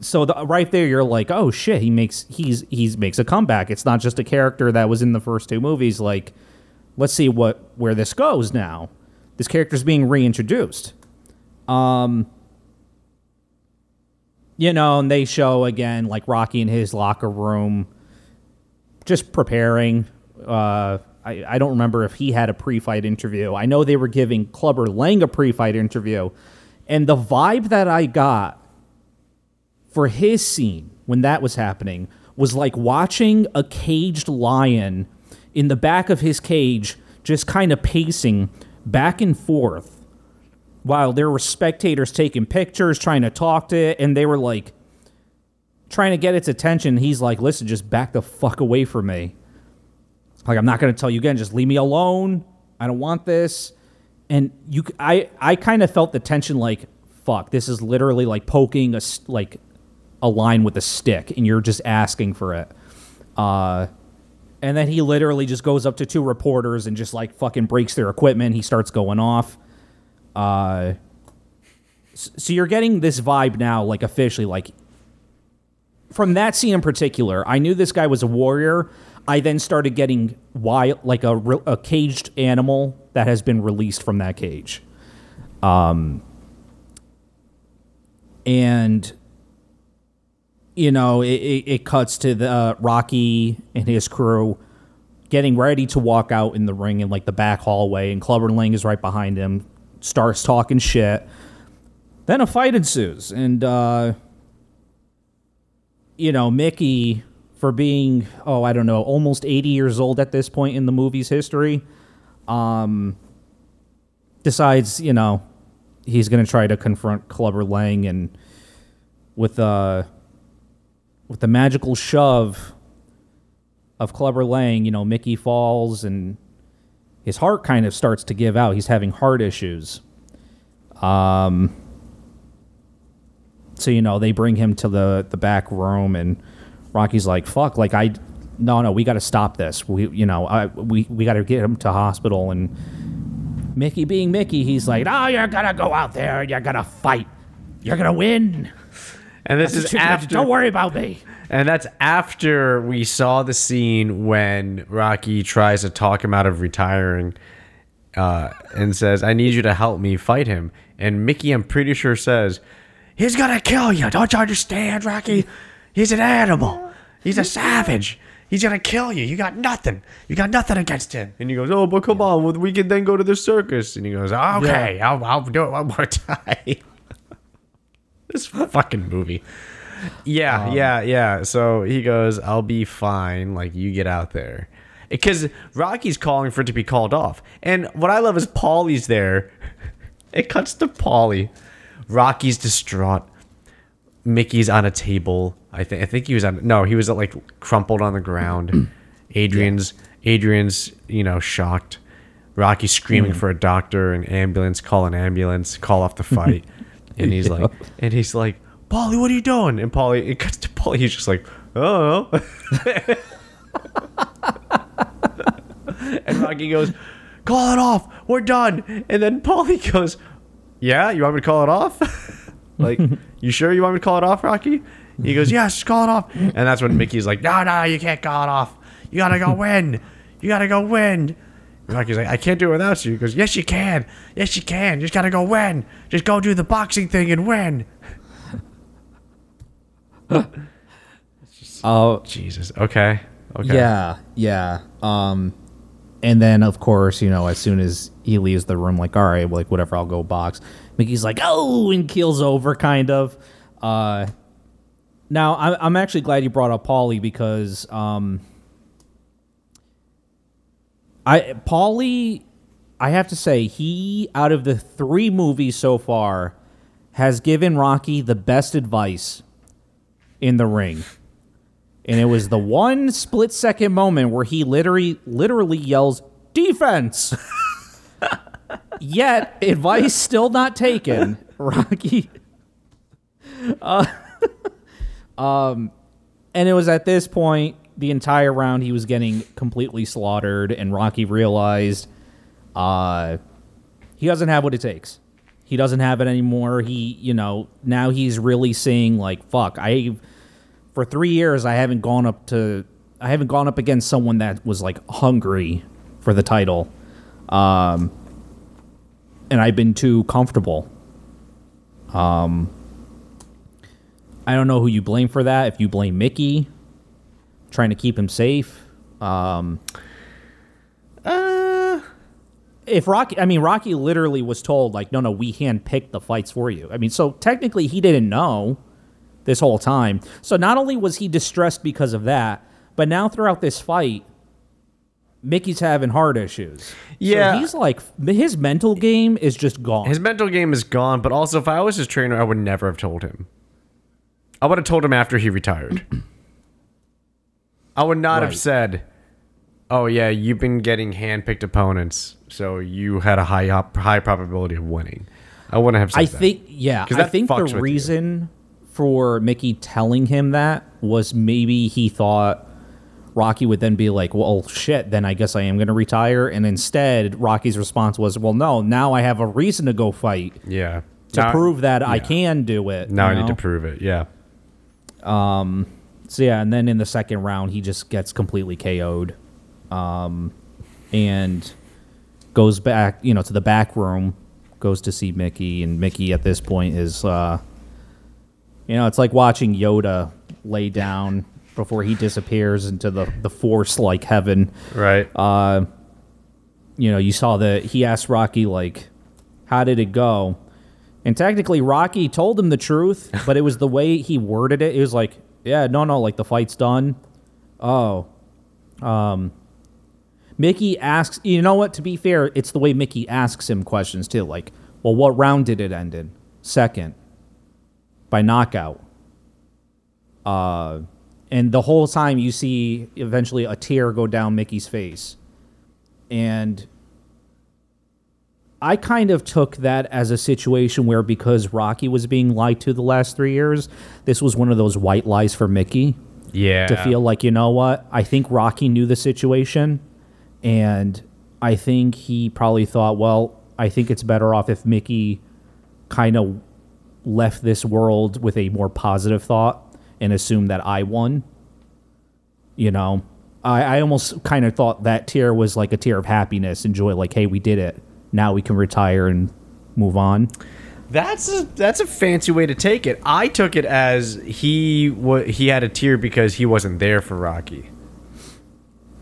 so the, right there you're like, oh shit, he makes he's he's makes a comeback. It's not just a character that was in the first two movies. Like, let's see what where this goes now. This character's being reintroduced. Um, you know, and they show again like Rocky in his locker room, just preparing. Uh, I, I don't remember if he had a pre-fight interview. I know they were giving Clubber Lang a pre-fight interview, and the vibe that I got for his scene when that was happening was like watching a caged lion in the back of his cage just kind of pacing back and forth while there were spectators taking pictures trying to talk to it and they were like trying to get its attention. He's like listen just back the fuck away from me. Like i'm not going to tell you again. Just leave me alone. I don't want this. And you I, I kind of felt the tension like fuck this is literally like poking a, like a line with a stick and you're just asking for it. Uh and then he literally just goes up to two reporters and just like fucking breaks their equipment. He starts going off uh so you're getting this vibe now like officially like from that scene in particular i knew this guy was a warrior. I then started getting wild like a, a caged animal that has been released from that cage. Um and you know it, it, cuts to the uh, rocky and his crew getting ready to walk out in the ring in like the back hallway and clubber lang is right behind him starts talking shit. Then a fight ensues and uh you know mickey for being oh i don't know almost 80 years old at this point in the movie's history um decides you know he's going to try to confront clubber lang and with uh with the magical shove of Clubber Lang, you know, Mickey falls and his heart kind of starts to give out. He's having heart issues. Um, so you know, they bring him to the the back room, and Rocky's like, "Fuck! Like I, no, no, we got to stop this. We, you know, I, we we got to get him to hospital." And Mickey, being Mickey, he's like, "Oh, you're gonna go out there, you're gonna fight, you're gonna win. And this is after Don't worry about me." And that's after we saw the scene when Rocky tries to talk him out of retiring uh, and says, I need you to help me fight him. And Mickey, I'm pretty sure, says, He's going to kill you. Don't you understand, Rocky? He's an animal. He's a savage. He's going to kill you. You got nothing. You got nothing against him. And he goes, Oh, but come on. We can then go to the circus. And he goes, Okay, I'll, I'll do it one more [LAUGHS] time. this fucking movie. Yeah, um, yeah, yeah. So he goes, I'll be fine. Like, you get out there. Because Rocky's calling for it to be called off. And what I love is Paulie's there. [LAUGHS] It cuts to Paulie. Rocky's distraught. Mickey's on a table. I think I think he was on no, he was like crumpled on the ground. [CLEARS THROAT] [CLEARS THROAT] Adrian's Adrian's, you know, shocked. Rocky screaming mm. for a doctor, an ambulance, call an ambulance, call off the fight. [LAUGHS] and he's like and he's like, Paulie, what are you doing? And Paulie it cuts to Paulie, he's just like, oh, oh, oh And Rocky goes, Call it off. We're done. And then Paulie goes, Yeah, you want me to call it off? [LAUGHS] like, you sure you want me to call it off, Rocky? He goes, Yes, just call it off. And that's when Mickey's like, No, no, you can't call it off. You gotta go win. You gotta go win. Rocky's like, I can't do it without you. He goes, Yes, you can. Yes, you can. You just gotta go win. Just go do the boxing thing and win. [LAUGHS] Oh, Jesus. Okay. Okay. Yeah, yeah. Um, and then of course, you know, as soon as he leaves the room, like, all right, like whatever, I'll go box. Mickey's like, oh, and keels over, kind of. Uh, Now, I'm, I'm actually glad you brought up Paulie because um, I Paulie, I have to say, he out of the three movies so far has given Rocky the best advice in the ring. And it was the one split second moment where he literally literally yells defense. Yet advice still not taken. [LAUGHS] Rocky uh, [LAUGHS] um and it was at this point the entire round he was getting completely slaughtered and Rocky realized uh he doesn't have what it takes. He doesn't have it anymore. He, you know, now he's really seeing like fuck, I for 3 years I haven't gone up to I haven't gone up against someone that was like hungry for the title. Um and I've been too comfortable. Um I don't know who you blame for that. If you blame Mickey trying to keep him safe, um Uh, if Rocky, I mean, Rocky literally was told, like, no, no, we handpicked the fights for you. I mean, so technically he didn't know this whole time. So not only was he distressed because of that, but now throughout this fight, Mickey's having heart issues. Yeah. So he's like, his mental game is just gone. his mental game is gone. But also, if I was his trainer, I would never have told him. I would have told him after he retired. I would not have said, "Oh yeah, you've been getting handpicked opponents, so you had a high high probability of winning." I wouldn't have said I that. think, yeah, I think the reason. you. For Mickey telling him that was maybe he thought Rocky would then be like, well, shit, then I guess I am going to retire. And instead, Rocky's response was, well, no, now I have a reason to go fight yeah. to Now- prove that I can do it. Now I need to prove it. Yeah. Um, so yeah, and then in the second round, he just gets completely KO'd, um, and goes back, you know, to the back room, goes to see Mickey, and Mickey at this point is, uh, you know, it's like watching Yoda lay down before he disappears into the the Force like heaven. Right. Uh, you know, you saw the he asked Rocky like, "How did it go?" And technically, Rocky told him the truth, [LAUGHS] but it was the way he worded it. It was like, "Yeah, no, no, like the fight's done." Oh, um, Mickey asks. You know what? To be fair, it's the way Mickey asks him questions too. Like, well, what round did it end in? Second, by knockout. Uh, and the whole time you see eventually a tear go down Mickey's face. And I kind of took that as a situation where because Rocky was being lied to the last three years, this was one of those white lies for Mickey yeah. to feel like, you know what? I think Rocky knew the situation. And I think he probably thought, well, I think it's better off if Mickey kind of left this world with a more positive thought and assumed that I won. You know, I, I almost kind of thought that tear was like a tear of happiness and joy, like, hey, we did it. Now we can retire and move on. That's a that's a fancy way to take it. I took it as he wa he had a tear because he wasn't there for Rocky,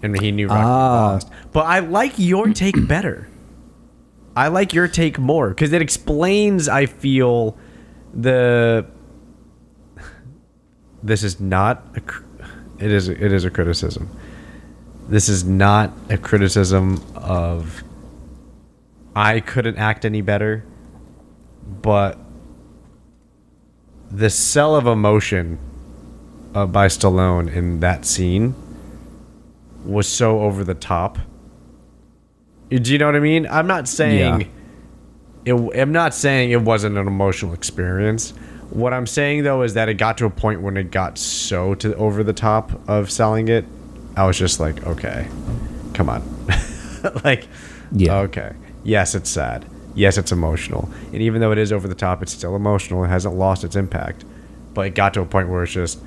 and he knew Rocky ah. lost. But I like your take better. I like your take more because it explains. I feel the. This is not a. It is. It is a criticism. This is not a criticism of. I couldn't act any better but the cell of emotion uh, by Stallone in that scene was so over the top. Do you know what I mean? I'm not saying it. I'm not saying it wasn't an emotional experience. What I'm saying though is that it got to a point when it got so to over the top of selling it. I was just like, okay, come on, [LAUGHS] like, Yeah. okay, yes, it's sad. Yes, it's emotional. And even though it is over the top, it's still emotional. It hasn't lost its impact. But it got to a point where it's just,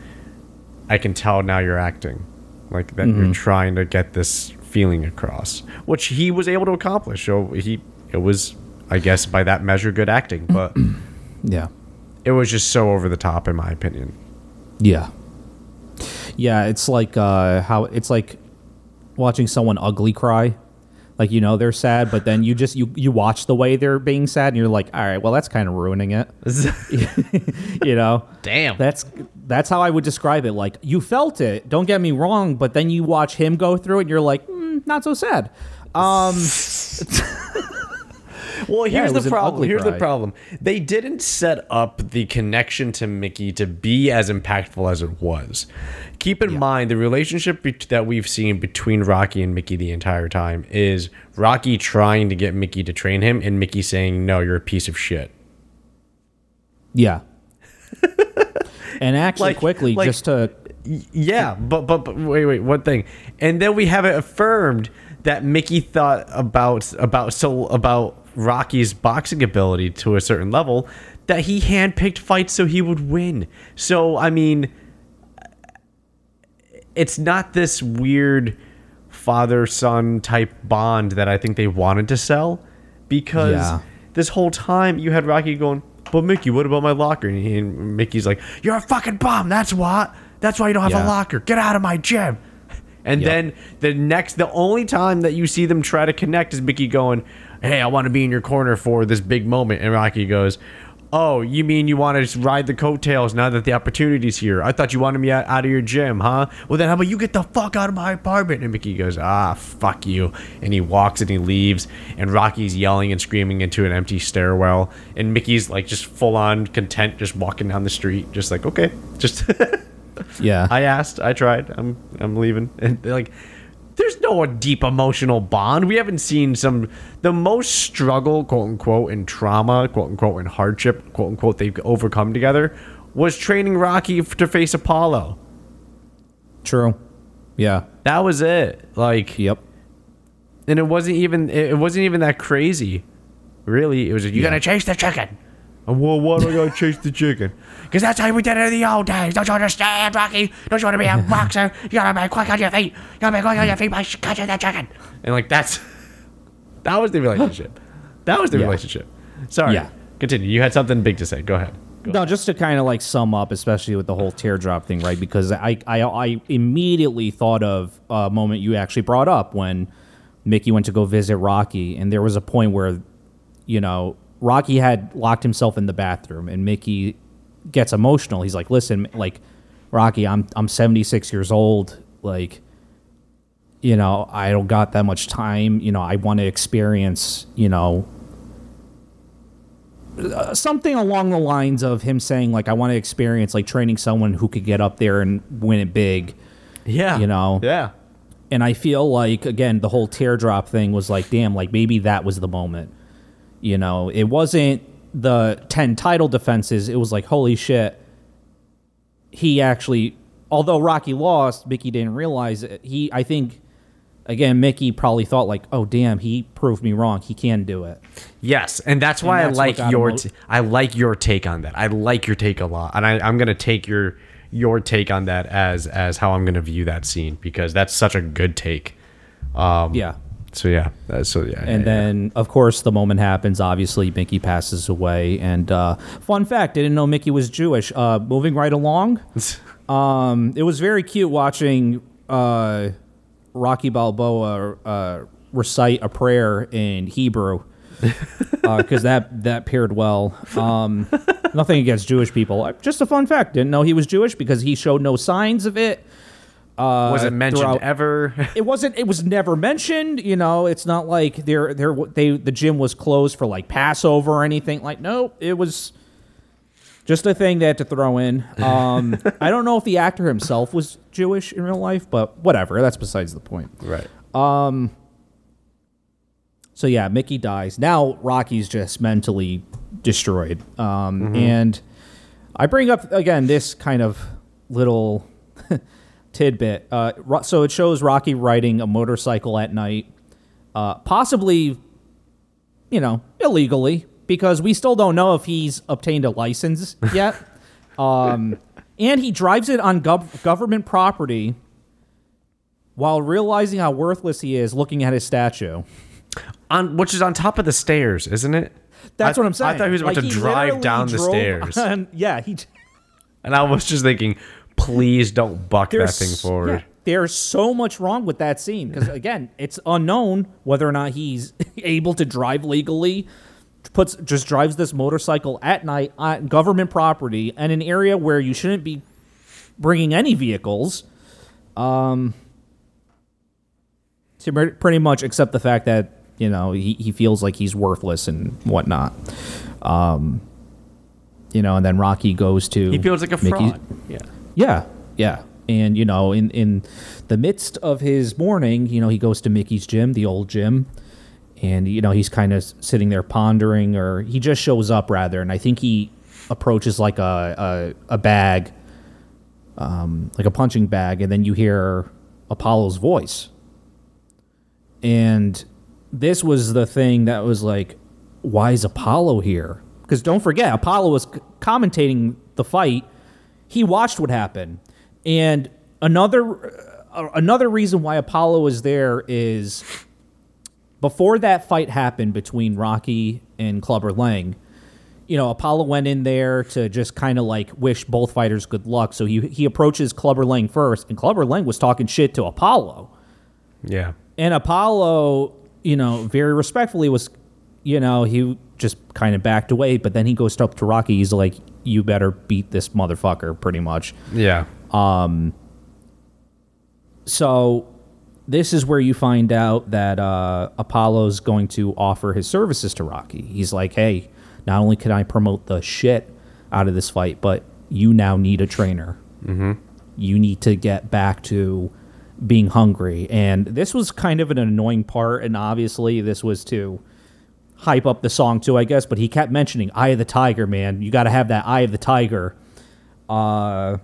I can tell now you're acting. Like that you're mm-hmm. trying to get this feeling across, which he was able to accomplish. So he, it was, I guess, by that measure, good acting. But [CLEARS THROAT] Yeah. it was just so over the top, in my opinion. Yeah. Yeah, it's like uh, how it's like watching someone ugly cry. Like you know they're sad, but then you just you you watch the way they're being sad, and you're like, all right, well that's kind of ruining it. [LAUGHS] [LAUGHS] you know, Damn. that's that's how I would describe it. Like you felt it. Don't get me wrong, but then you watch him go through it, and you're like, mm, not so sad. Um, [LAUGHS] Well, here's was the problem. Here's the problem. They didn't set up the connection to Mickey to be as impactful as it was. Keep in mind the relationship bet that we've seen between Rocky and Mickey the entire time is Rocky trying to get Mickey to train him and Mickey saying, "No, you're a piece of shit." yeah. [LAUGHS] and actually, Like- quickly, like- just to Yeah, but, but but wait wait one thing, and then we have it affirmed that Mickey thought about about so about Rocky's boxing ability to a certain level that he handpicked fights so he would win. So I mean, it's not this weird father son type bond that I think they wanted to sell because Yeah. this whole time you had Rocky going, but Mickey, what about my locker? And, he, and Mickey's like, you're a fucking bum. That's what. That's why you don't have Yeah. a locker. Get out of my gym. And Yep. then the next, the only time that you see them try to connect is Mickey going, hey, I want to be in your corner for this big moment. And Rocky goes, Oh, you mean you want to just ride the coattails now that the opportunity's here? I thought you wanted me out, out of your gym, huh? Well, then how about you get the fuck out of my apartment? And Mickey goes, ah, fuck you. And he walks and he leaves. And Rocky's yelling and screaming into an empty stairwell. And Mickey's like just full on content, just walking down the street, just like, okay, just. [LAUGHS] yeah. I asked, I tried, I'm, I'm leaving. [LAUGHS] And they're like, there's no deep emotional bond. We haven't seen some the most struggle, quote unquote, and trauma, quote unquote, and hardship, quote unquote, they've overcome together was training Rocky to face Apollo. True. Yeah. That was it. Like, Yep. and it wasn't even it wasn't even that crazy. Really, it was you Yeah. gotta chase the chicken. And well, why do I gotta chase the chicken? Because that's how we did it in the old days. Don't you understand, Rocky? Don't you want to be a [LAUGHS] boxer? You gotta be quick on your feet. You gotta be quick on your feet by catching that chicken. And like that's [LAUGHS] that was the relationship. That was the Yeah. relationship. Sorry. Yeah. Continue. You had something big to say. Go ahead. Go No, just to kind of like sum up, especially with the whole teardrop thing, right? Because I, I, I immediately thought of a moment you actually brought up when Mickey went to go visit Rocky, and there was a point where, you know, Rocky had locked himself in the bathroom, and Mickey gets emotional. He's like, "Listen, like, Rocky, I'm I'm 76 years old, like." You know, I don't got that much time. You know, I want to experience, you know, uh, something along the lines of him saying like I want to experience like training someone who could get up there and win it big. Yeah. You know. Yeah. And I feel like again the whole teardrop thing was like damn like maybe that was the moment. You know, it wasn't the 10 title defenses, it was like holy shit. He actually although Rocky lost, Mickey didn't realize it. He I think again Mickey probably thought like oh damn, he proved me wrong. He can do it. Yes, and that's why that's I like your t- I like your take on that. I like your take a lot, and I, I'm gonna take your your take on that as as how I'm gonna view that scene because that's such a good take. Um, Yeah. So yeah, that's, so yeah, And yeah, then, of course, the moment happens. Obviously, Mickey passes away. And uh, fun fact: I didn't know Mickey was Jewish. Uh, moving right along, [LAUGHS] um, it was very cute watching uh, Rocky Balboa uh, recite a prayer in Hebrew [LAUGHS] because that that paired well. Um, nothing against Jewish people. Uh, Just a fun fact: didn't know he was Jewish because he showed no signs of it. Was it mentioned throughout- ever? [LAUGHS] it wasn't it was never mentioned you know? It's not like they're they're they the gym was closed for like passover or anything. Like nope it was just a thing they had to throw in. Um [LAUGHS] i don't know if the actor himself was jewish in real life but whatever. That's besides the point. Right. Um. so yeah mickey dies. Now rocky's just mentally destroyed. Um and i bring up again this kind of little tidbit uh so it shows rocky riding a motorcycle at night uh possibly you know illegally because we still don't know if he's obtained a license [LAUGHS] yet um and he drives it on gov- government property while realizing how worthless he is looking at his statue On which is on top of the stairs, isn't it? That's I- what I'm saying. I thought he was about Like, to drive down the stairs, on- yeah, he. and I was just thinking, please don't buck There's that thing forward. yeah, there's so much wrong with that scene because [LAUGHS] again, it's unknown whether or not he's [LAUGHS] able to drive legally. Puts just drives this motorcycle at night on government property and an area where you shouldn't be bringing any vehicles. Um, to pretty much accept the fact that you know he, he feels like he's worthless and whatnot. Um, you know, and then Rocky goes to He feels like a Mickey- fraud. Yeah. Yeah, yeah. And you know, in in the midst of his mourning, you know, he goes to Mickey's gym, the old gym, and you know, he's kind of sitting there pondering, or he just shows up rather, and I think he approaches like a a, a bag, um, like a punching bag, and then you hear Apollo's voice, and this was the thing that was like, why is Apollo here? Because don't forget, Apollo was commentating the fight he watched what happened and another uh, another reason why apollo is there is before that fight happened between rocky and clubber lang you know apollo went in there to just kind of like wish both fighters good luck so he, he approaches clubber lang first and clubber lang was talking shit to apollo Yeah. and Apollo, you know, very respectfully was, you know, he just kind of backed away. But then he goes up to Rocky. He's like, "You better beat this motherfucker," pretty much. Yeah. Um So this is where you find out that uh, Apollo's going to offer his services to Rocky. He's like, "Hey, not only can I promote the shit out of this fight, but you now need a trainer. Mm-hmm. You need to get back to being hungry." And this was kind of an annoying part, and obviously this was to hype up the song too, I guess. But he kept mentioning "Eye of the Tiger," man. You got to have that "Eye of the Tiger." Uh,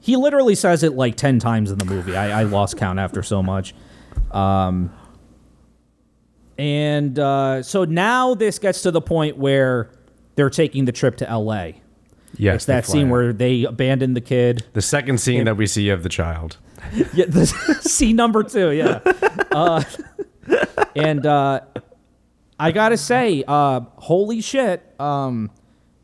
he literally says it like 10 times in the movie. I, I lost count after so much. Um, and uh, so now this gets to the point where they're taking the trip to LA. Yes. It's that scene fly where they abandon the kid. The second scene that we see of the child. Yeah, the, [LAUGHS] scene number two, yeah. Uh, [LAUGHS] and uh, I gotta say, uh, holy shit, um,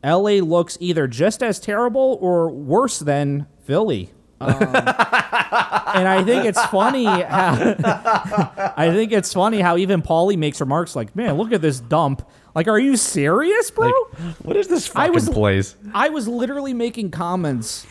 LA looks either just as terrible or worse than Philly. Um, and I think it's funny how [LAUGHS] I think it's funny how even Paulie makes remarks like, "Man, look at this dump." Like, are you serious, bro? What is this I fucking was- place? I was literally making comments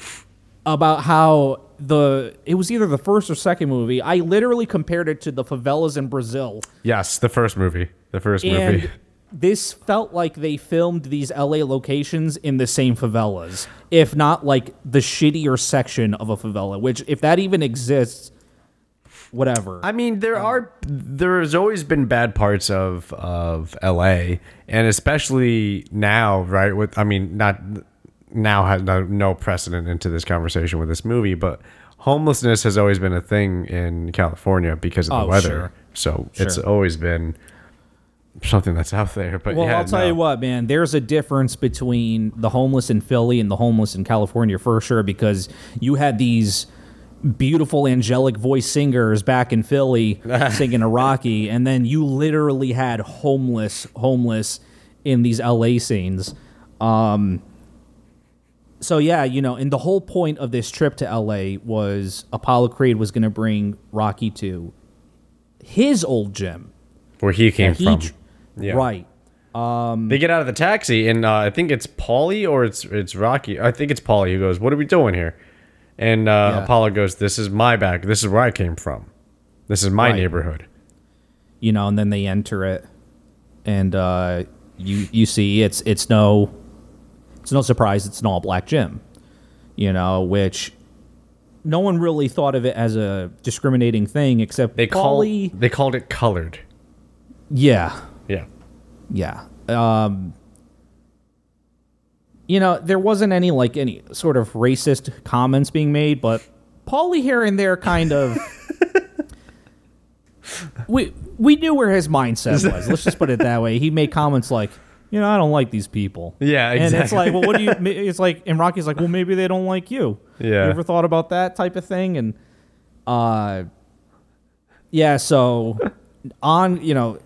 about how the it was either the first or second movie. I literally compared it to the favelas in Brazil, Yes, the first movie. The first and movie. this felt like they filmed these LA locations in the same favelas, if not like the shittier section of a favela. Which, if that even exists, whatever. I mean, there are there's always been bad parts of of LA, and especially now, right? With I mean, not now has no, no precedent into this conversation with this movie, but homelessness has always been a thing in California because of the Oh, weather. sure. So it's always been something that's out there. But Well, yeah, I'll tell no. you what, man. There's a difference between the homeless in Philly and the homeless in California for sure, because you had these beautiful angelic voice singers back in Philly [LAUGHS] singing a Rocky, and then you literally had homeless, homeless in these LA scenes. Um, so yeah, you know, and the whole point of this trip to LA was Apollo Creed was going to bring Rocky to his old gym. where he came He from. Yeah. Right. They get out of the taxi, and uh, I think it's Paulie or it's it's Rocky. I think it's Paulie who goes, "What are we doing here?" And uh, Yeah. Apollo goes, "This is my back. This is where I came from. This is my Right. neighborhood." you know, and then they enter it, and uh, you you see it's it's no it's no surprise it's an all black gym, you know, which no one really thought of it as a discriminating thing except They call Paulie- they called it colored. yeah Yeah. yeah um you know there wasn't any like any sort of racist comments being made but Paulie here and there kind of [LAUGHS] we we knew where his mindset was let's just put it that way he made comments like you know I don't like these people Yeah, exactly. and it's like well what do you it's like and Rocky's like well maybe they don't like you Yeah. you ever thought about that type of thing and uh yeah so [LAUGHS] on you know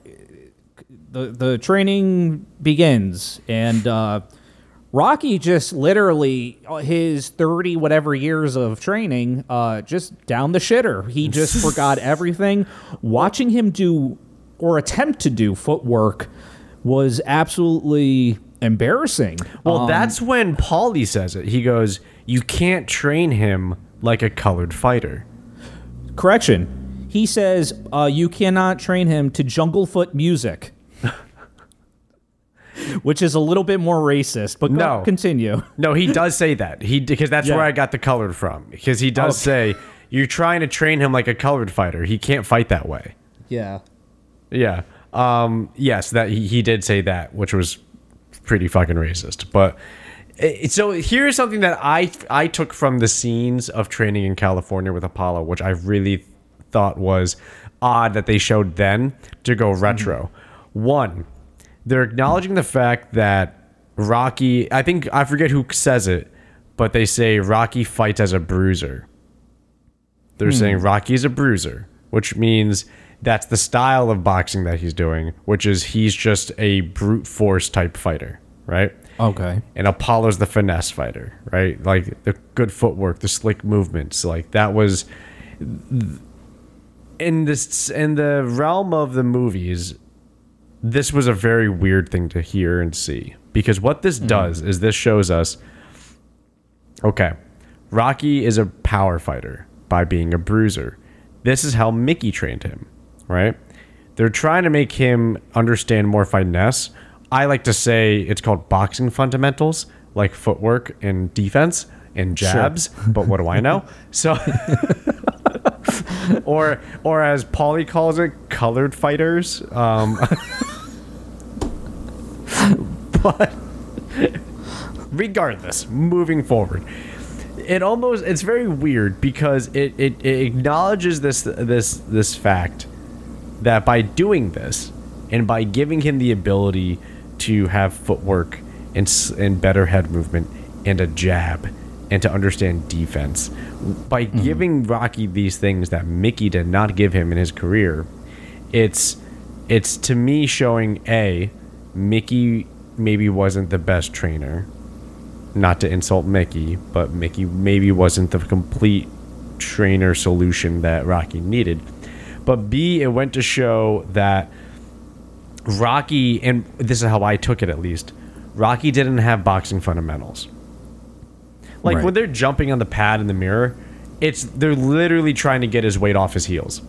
the the training begins and uh, Rocky just literally uh, his 30 whatever years of training uh just down the shitter. He just [LAUGHS] forgot everything. Watching him do or attempt to do footwork was absolutely embarrassing. Well, Um, that's when Paulie says it. He goes, "You can't train him like a colored fighter." correction. He says uh, you cannot train him to jungle foot music. [LAUGHS] Which is a little bit more racist, but go- No. continue. [LAUGHS] No, he does say that. He because that's Yeah. where I got the colored from. Because he does say you're trying to train him like a colored fighter. He can't fight that way. Yeah. Yeah. Um. Yes, that he, he did say that, which was pretty fucking racist. But it, so here's something that I I took from the scenes of training in California with Apollo, which I really thought was odd that they showed then to go retro. One, they're acknowledging the fact that Rocky. I think I forget who says it, but they say Rocky fights as a bruiser. They're saying Rocky's a bruiser, which means that's the style of boxing that he's doing, which is he's just a brute force type fighter, right? Okay. And Apollo's the finesse fighter, right? Like the good footwork, the slick movements, like that was in this in the realm of the movies. This was a very weird thing to hear and see because what this hmm. does is this shows us Okay. Rocky is a power fighter by being a bruiser. This is how Mickey trained him, right? They're trying to make him understand more finesse. I like to say it's called boxing fundamentals, like footwork and defense and jabs, but what do I know? [LAUGHS] So [LAUGHS] or or as Paulie calls it, colored fighters. Um [LAUGHS] but regardless, moving forward, it almost it's very weird because it, it, it acknowledges this this this fact that by doing this and by giving him the ability to have footwork and and better head movement and a jab and to understand defense by mm-hmm. giving Rocky these things that Mickey did not give him in his career it's it's to me showing a Mickey maybe wasn't the best trainer not to insult Mickey, but Mickey maybe wasn't the complete trainer solution that Rocky needed. But B, it went to show that Rocky, and this is how I took it at least, Rocky didn't have boxing fundamentals. Like Right. when they're jumping on the pad in the mirror, it's they're literally trying to get his weight off his heels.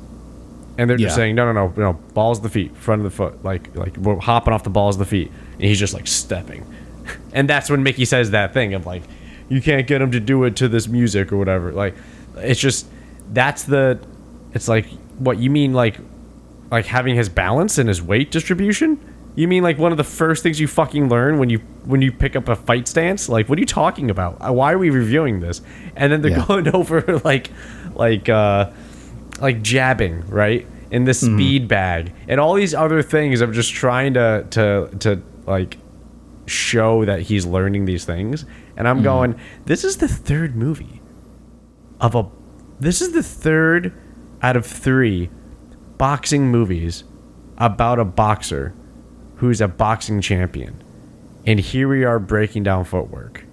And they're just saying, no, no, no, no, balls of the feet, front of the foot, like, like we're hopping off the balls of the feet, and he's just like stepping, [LAUGHS] and that's when Mickey says that thing of like, you can't get him to do it to this music or whatever. Like, it's just that's the, it's like what you mean like, like having his balance and his weight distribution. You mean like one of the first things you fucking learn when you when you pick up a fight stance? Like, what are you talking about? Uh, Why are we reviewing this? And then they're Yeah. going [LAUGHS] over like, like, uh, like jabbing, right? In the speed bag and all these other things of just trying to to to like show that he's learning these things. And I'm going, this is the third movie of a this is the third out of 3 boxing movies about a boxer who's a boxing champion. And here we are breaking down footwork.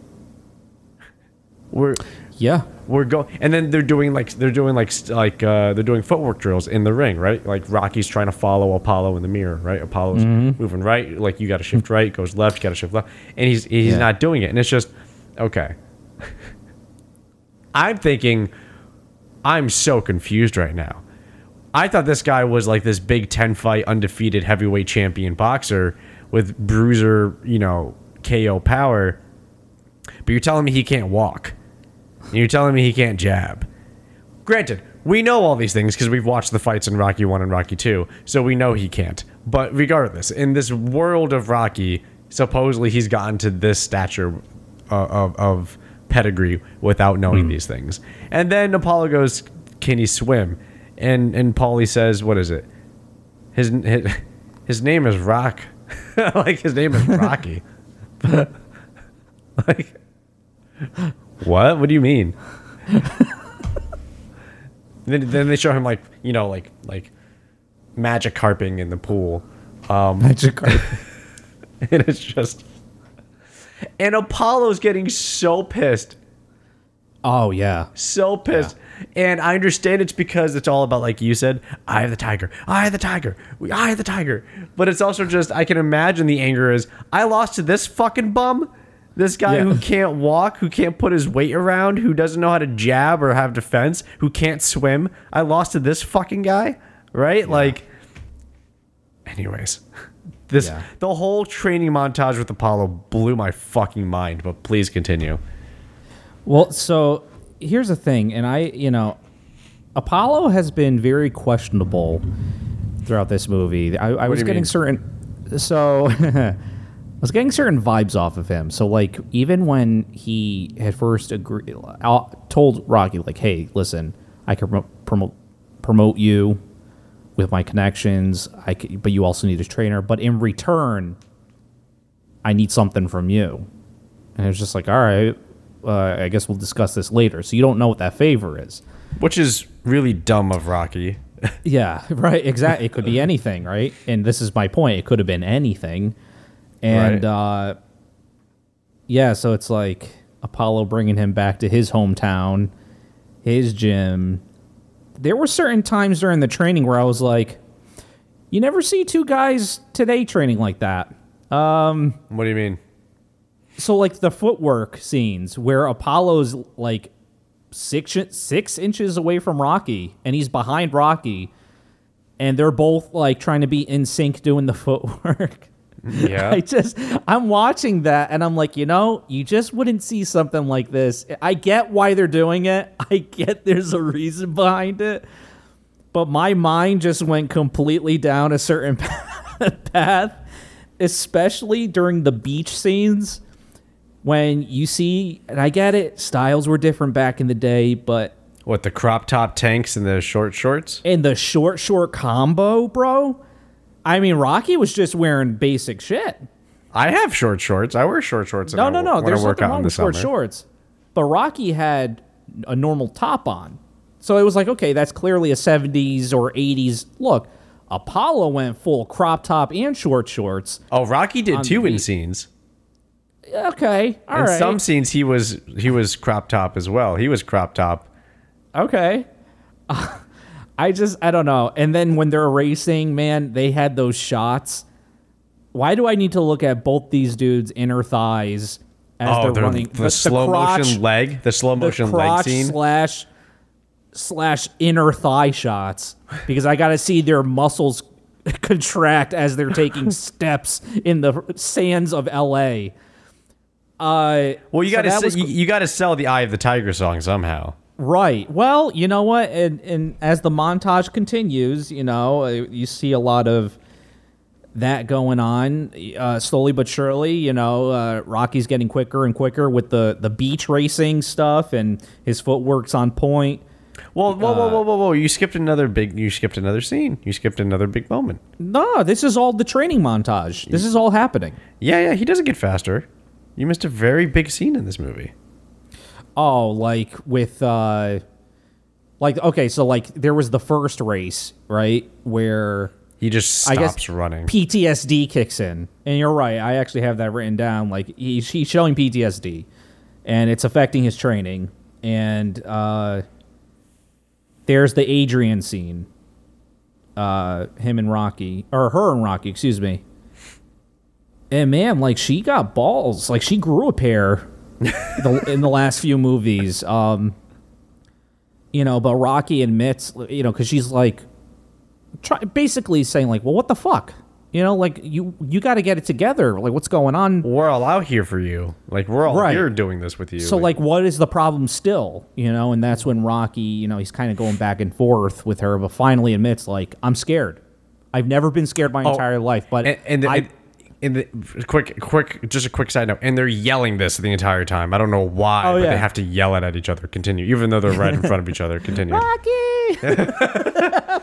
We're Yeah. we're go and then they're doing like they're doing like like uh they're doing footwork drills in the ring right like rocky's trying to follow apollo in the mirror right apollo's moving right like you got to shift right goes left you got to shift left and he's he's Yeah. not doing it and it's just okay [LAUGHS] i'm thinking i'm so confused right now i thought this guy was like this big 10 fight undefeated heavyweight champion boxer with bruiser you know ko power but you're telling me he can't walk and you're telling me he can't jab. Granted, we know all these things because we've watched the fights in Rocky 1 and Rocky 2, so we know he can't. But regardless, in this world of Rocky, supposedly he's gotten to this stature uh, of, of pedigree without knowing these things. And then Apollo goes, Can he swim? And and Paulie says, What is it? His, his, [LAUGHS] his name is Rock. [LAUGHS] like, his name is Rocky. [LAUGHS] like, what? What do you mean? then, then they show him like you know like like magic carping in the pool, um, Magic card. and it's just And Apollo's getting so pissed. Oh yeah. So pissed. And I understand it's because it's all about, like you said, I have the tiger. I have the tiger. We I have the tiger. But it's also just, I can imagine the anger is, I lost to this fucking bum. This guy Yeah. who can't walk, who can't put his weight around, who doesn't know how to jab or have defense, who can't swim. I lost to this fucking guy, right? Like, anyways, this Yeah. the whole training montage with Apollo blew my fucking mind. But please continue. Well, so here's the thing, and I, you know, Apollo has been very questionable throughout this movie. I, I was getting mean? certain, so [LAUGHS] I was getting certain vibes off of him. So, like, even when he had first agreed, uh, told Rocky, like, "Hey, listen, I can promote promote, promote you with my connections. I c but you also need a trainer. But in return, I need something from you." And it was just like, all right, uh, I guess we'll discuss this later. So you don't know what that favor is. Which is really dumb of Rocky. [LAUGHS] Yeah, [LAUGHS] right. Exactly. It could be anything, right? And this is my point. It could have been anything. And uh, yeah, so it's like Apollo bringing him back to his hometown, his gym. There were certain times during the training where I was like, you never see two guys today training like that. Um, what do you mean? so like the footwork scenes where Apollo's like six six inches away from Rocky and he's behind Rocky, and they're both like trying to be in sync doing the [LAUGHS] footwork. Yeah. [LAUGHS] I just I'm watching that and I'm like, you know, you just wouldn't see something like this. I get why they're doing it. [LAUGHS] I get there's a reason behind it. But my mind just went completely down a certain [LAUGHS] path, especially during the beach scenes when you see and I get it, styles were different back in the day, but What the crop top tanks and the short shorts? And the short short combo, bro, I mean Rocky was just wearing basic shit. I have short shorts. I wear short shorts. No, no, no. There's nothing wrong with short summer. shorts. But Rocky had a normal top on. So it was like, okay, that's clearly a 70s or 80s look. Apollo went full crop top and short shorts. Oh, Rocky did too the in scenes. Okay, all right. in some scenes, he was he was crop top as well. He was crop top. Okay. [LAUGHS] I just I don't know. And then when they're racing, man, they had those shots. Why do I need to look at both these dudes' inner thighs as Oh, they're the, running? the, slow crotch- motion leg, the slow the motion leg crotch scene. slash slash inner thigh shots because I got to see their muscles [LAUGHS] contract as they're taking [LAUGHS] steps in the sands of L.A. Uh, well, you so got to you, you got to sell the Eye of the Tiger song somehow. Right. Well, you know what? And, and as the montage continues, you know, uh, you see a lot of that going on uh, slowly but surely. You know, uh, Rocky's getting quicker and quicker with the, the beach racing stuff, and his footwork's on point. Well, whoa, Uh, whoa, whoa, whoa, whoa! You skipped another big. You skipped another scene. You skipped another big moment. No, this is all the training montage. This is all happening. Yeah, yeah. He doesn't get faster. You missed a very big scene in this movie. Oh, like with uh like okay, so like there was the first race, right? Where He just I stops guess running. PTSD kicks in. And you're right. I actually have that written down. Like he's, he's showing PTSD and it's affecting his training. And uh, there's the Adrian scene. Uh, him and Rocky, or her and Rocky, excuse me. And man, like she got balls. Like she grew a pair the, in the last few movies. Um, you know, but Rocky admits, you know, because she's like, try, basically saying like, well, what the fuck? You know, like you you got to get it together. Like, what's going on? We're all out here for you. Like we're all Right. here doing this with you. So, like, what is the problem still? You know, and that's when Rocky, you know, he's kind of going back and forth with her, but finally admits, like, I'm scared. I've never been scared my entire life, but and, and, I, and, and the quick, quick, just a quick side note. And they're yelling this the entire time. I don't know why, Oh, but yeah. they have to yell it at each other. Continue, even though they're right in front of each other. Continue. Rocky. [LAUGHS]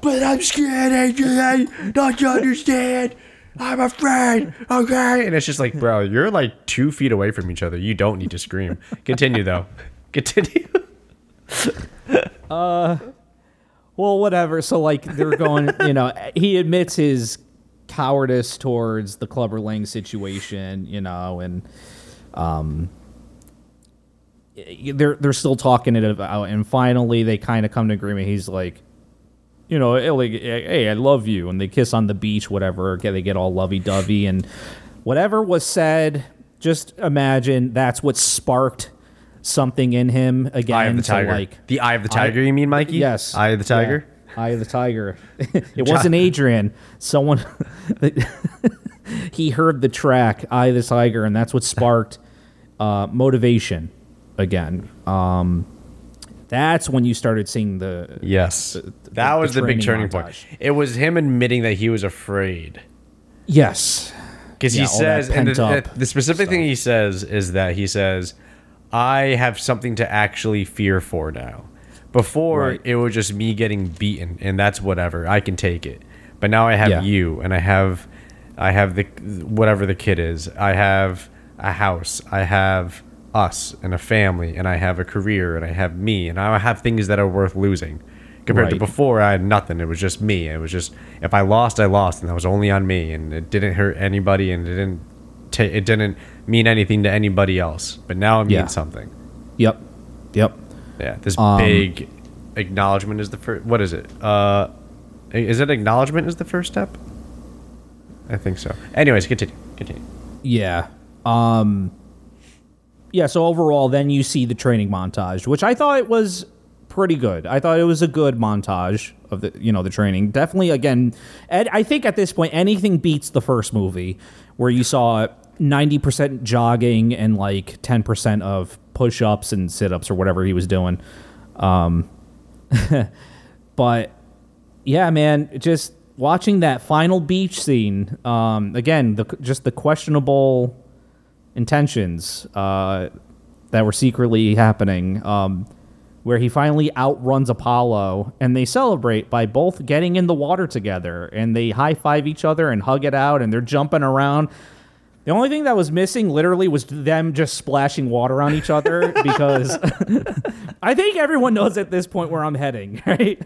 But I'm scared, AJ. Don't you understand? I'm afraid. Okay. And it's just like, bro, you're like two feet away from each other. You don't need to scream. Continue though. [LAUGHS] Continue. uh, well, whatever. So, like, they're going, you know, he admits his cowardice towards the Clubber Lang situation, you know, and um, they're they're still talking it about, and finally they kind of come to agreement. He's like, you know, "Hey, like, hey, I love you, and they kiss on the beach, whatever. Okay, they get all lovey dovey, and whatever was said. Just imagine that's what sparked something in him again. Eye of the tiger. like, the eye of the tiger. you mean, Mikey? Yes. Eye of the tiger. Yeah. Eye of the tiger. [LAUGHS] it wasn't Adrian. Someone [LAUGHS] he heard the track Eye of the Tiger and that's what sparked uh, motivation again. Um, that's when you started seeing the Yes. that was the, big turning training point. It was him admitting that he was afraid. Yes. Because Yeah, he all says, and the, pent the, up the specific thing he says is that he says, I have something to actually fear for now. Before, Right. it was just me getting beaten, and that's whatever. I can take it. But now I have Yeah. you, and I have, I have the whatever the kid is. I have a house. I have us and a family, and I have a career, and I have me, and I have things that are worth losing. Compared to before, I had nothing. It was just me. It was just if I lost, I lost, and that was only on me, and it didn't hurt anybody, and it didn't ta- it didn't mean anything to anybody else. But now it means Yeah. something. Yep. Yep. Yeah, this Um, big acknowledgement is the first. What is it? Uh, is it acknowledgement is the first step? I think so. Anyways, continue. Continue. Yeah. Um Yeah, so overall then you see the training montage, which I thought it was pretty good. I thought it was a good montage of the you know, the training. Definitely again, Ed, I think at this point anything beats the first movie where you saw 90% jogging and like 10% of push-ups and sit-ups or whatever he was doing. Um [LAUGHS] but yeah, man, just watching that final beach scene. Um, again, the just the questionable intentions uh, that were secretly happening. Um, where he finally outruns Apollo, and they celebrate by both getting in the water together, and they high five each other and hug it out, and they're jumping around. The only thing that was missing, literally, was them just splashing water on each other [LAUGHS] because [LAUGHS] I think everyone knows at this point where I'm heading, [LAUGHS] right?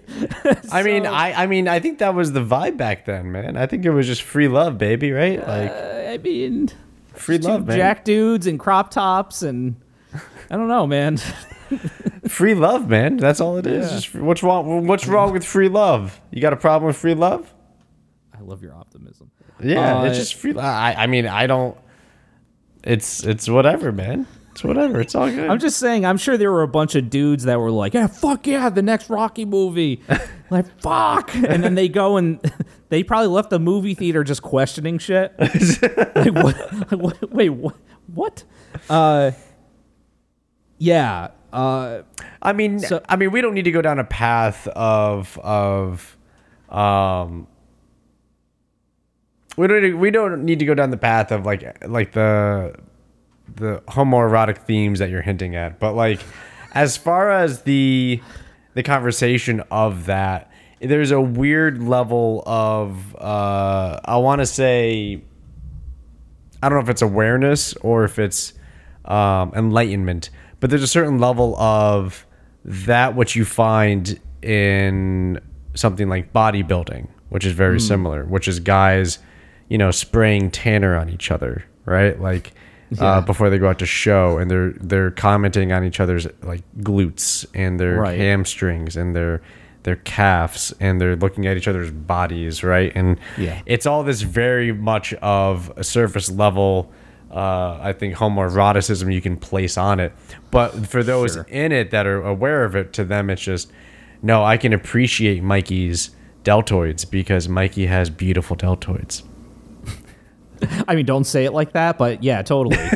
I mean, I I mean, I think that was the vibe back then, man. I think it was just free love, baby, right? Uh, like I mean, free love, man. jack dudes and crop tops, and I don't know, man. Free love, man. That's all it is. Yeah. What's wrong? What's wrong with free love? You got a problem with free love? I love your optimism. Yeah, it's Uh, just free. I, I mean, I don't. It's it's whatever, man. It's whatever. It's all good. I'm just saying, I'm sure there were a bunch of dudes that were like, yeah, fuck yeah, the next Rocky movie. [LAUGHS] like, fuck. And then they go and [LAUGHS] they probably left the movie theater just questioning shit. [LAUGHS] like, what? Like, what? Wait, what? What? Uh, yeah. Uh, I mean, So- I mean, we don't need to go down a path of of, um, we don't need- we don't need to go down the path of like like the the homoerotic themes that you're hinting at, but like as far as the the conversation of that, there's a weird level of uh, I want to say I don't know if it's awareness or if it's um, enlightenment, but there's a certain level of that which you find in something like bodybuilding, which is very similar, which is guys, you know, spraying tanner on each other, right? Like uh, before they go out to show, and they're they're commenting on each other's like glutes and their Right. hamstrings and their their calves, and they're looking at each other's bodies, right? And Yeah. it's all this very much of a surface level uh, i think homoeroticism you can place on it but for those Sure. in it that are aware of it to them it's just no i can appreciate mikey's deltoids because mikey has beautiful deltoids [LAUGHS] I mean, don't say it like that, but yeah, totally. [LAUGHS]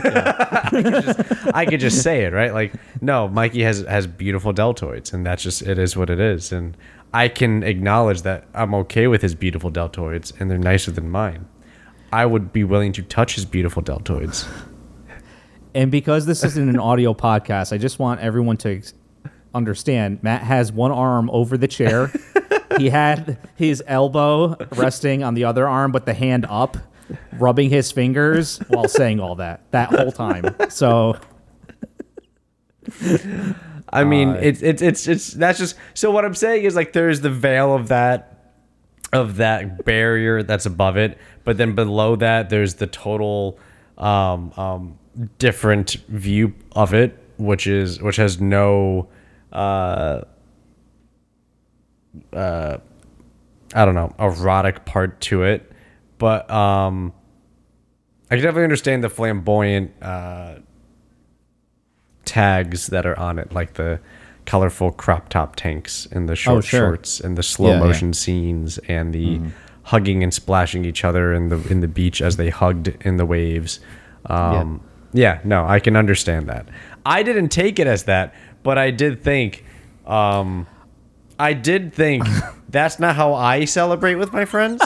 Yeah. i could just say it right like no mikey has has beautiful deltoids and that's just it is what it is and i can acknowledge that i'm okay with his beautiful deltoids and they're nicer than mine i would be willing to touch his beautiful deltoids And because this isn't an audio podcast, I just want everyone to understand Matt has one arm over the chair. [LAUGHS] he had his elbow resting on the other arm, but the hand up, rubbing his fingers while saying all that that whole time. So, I mean, it's it's it's it's that's just so what I'm saying is like there's the veil of that of that barrier that's above it, but then below that there's the total um, um, different view of it, which is which has no uh, uh, I don't know erotic part to it, but um, I can definitely understand the flamboyant uh, tags that are on it, like the colorful crop top tanks and the short Oh, sure. shorts and the slow Yeah, yeah. motion scenes and the hugging and splashing each other in the in the beach as they hugged in the waves. Um, yeah. no, I can understand that. I didn't take it as that, but I did think, um, I did think [LAUGHS] that's not how I celebrate with my friends.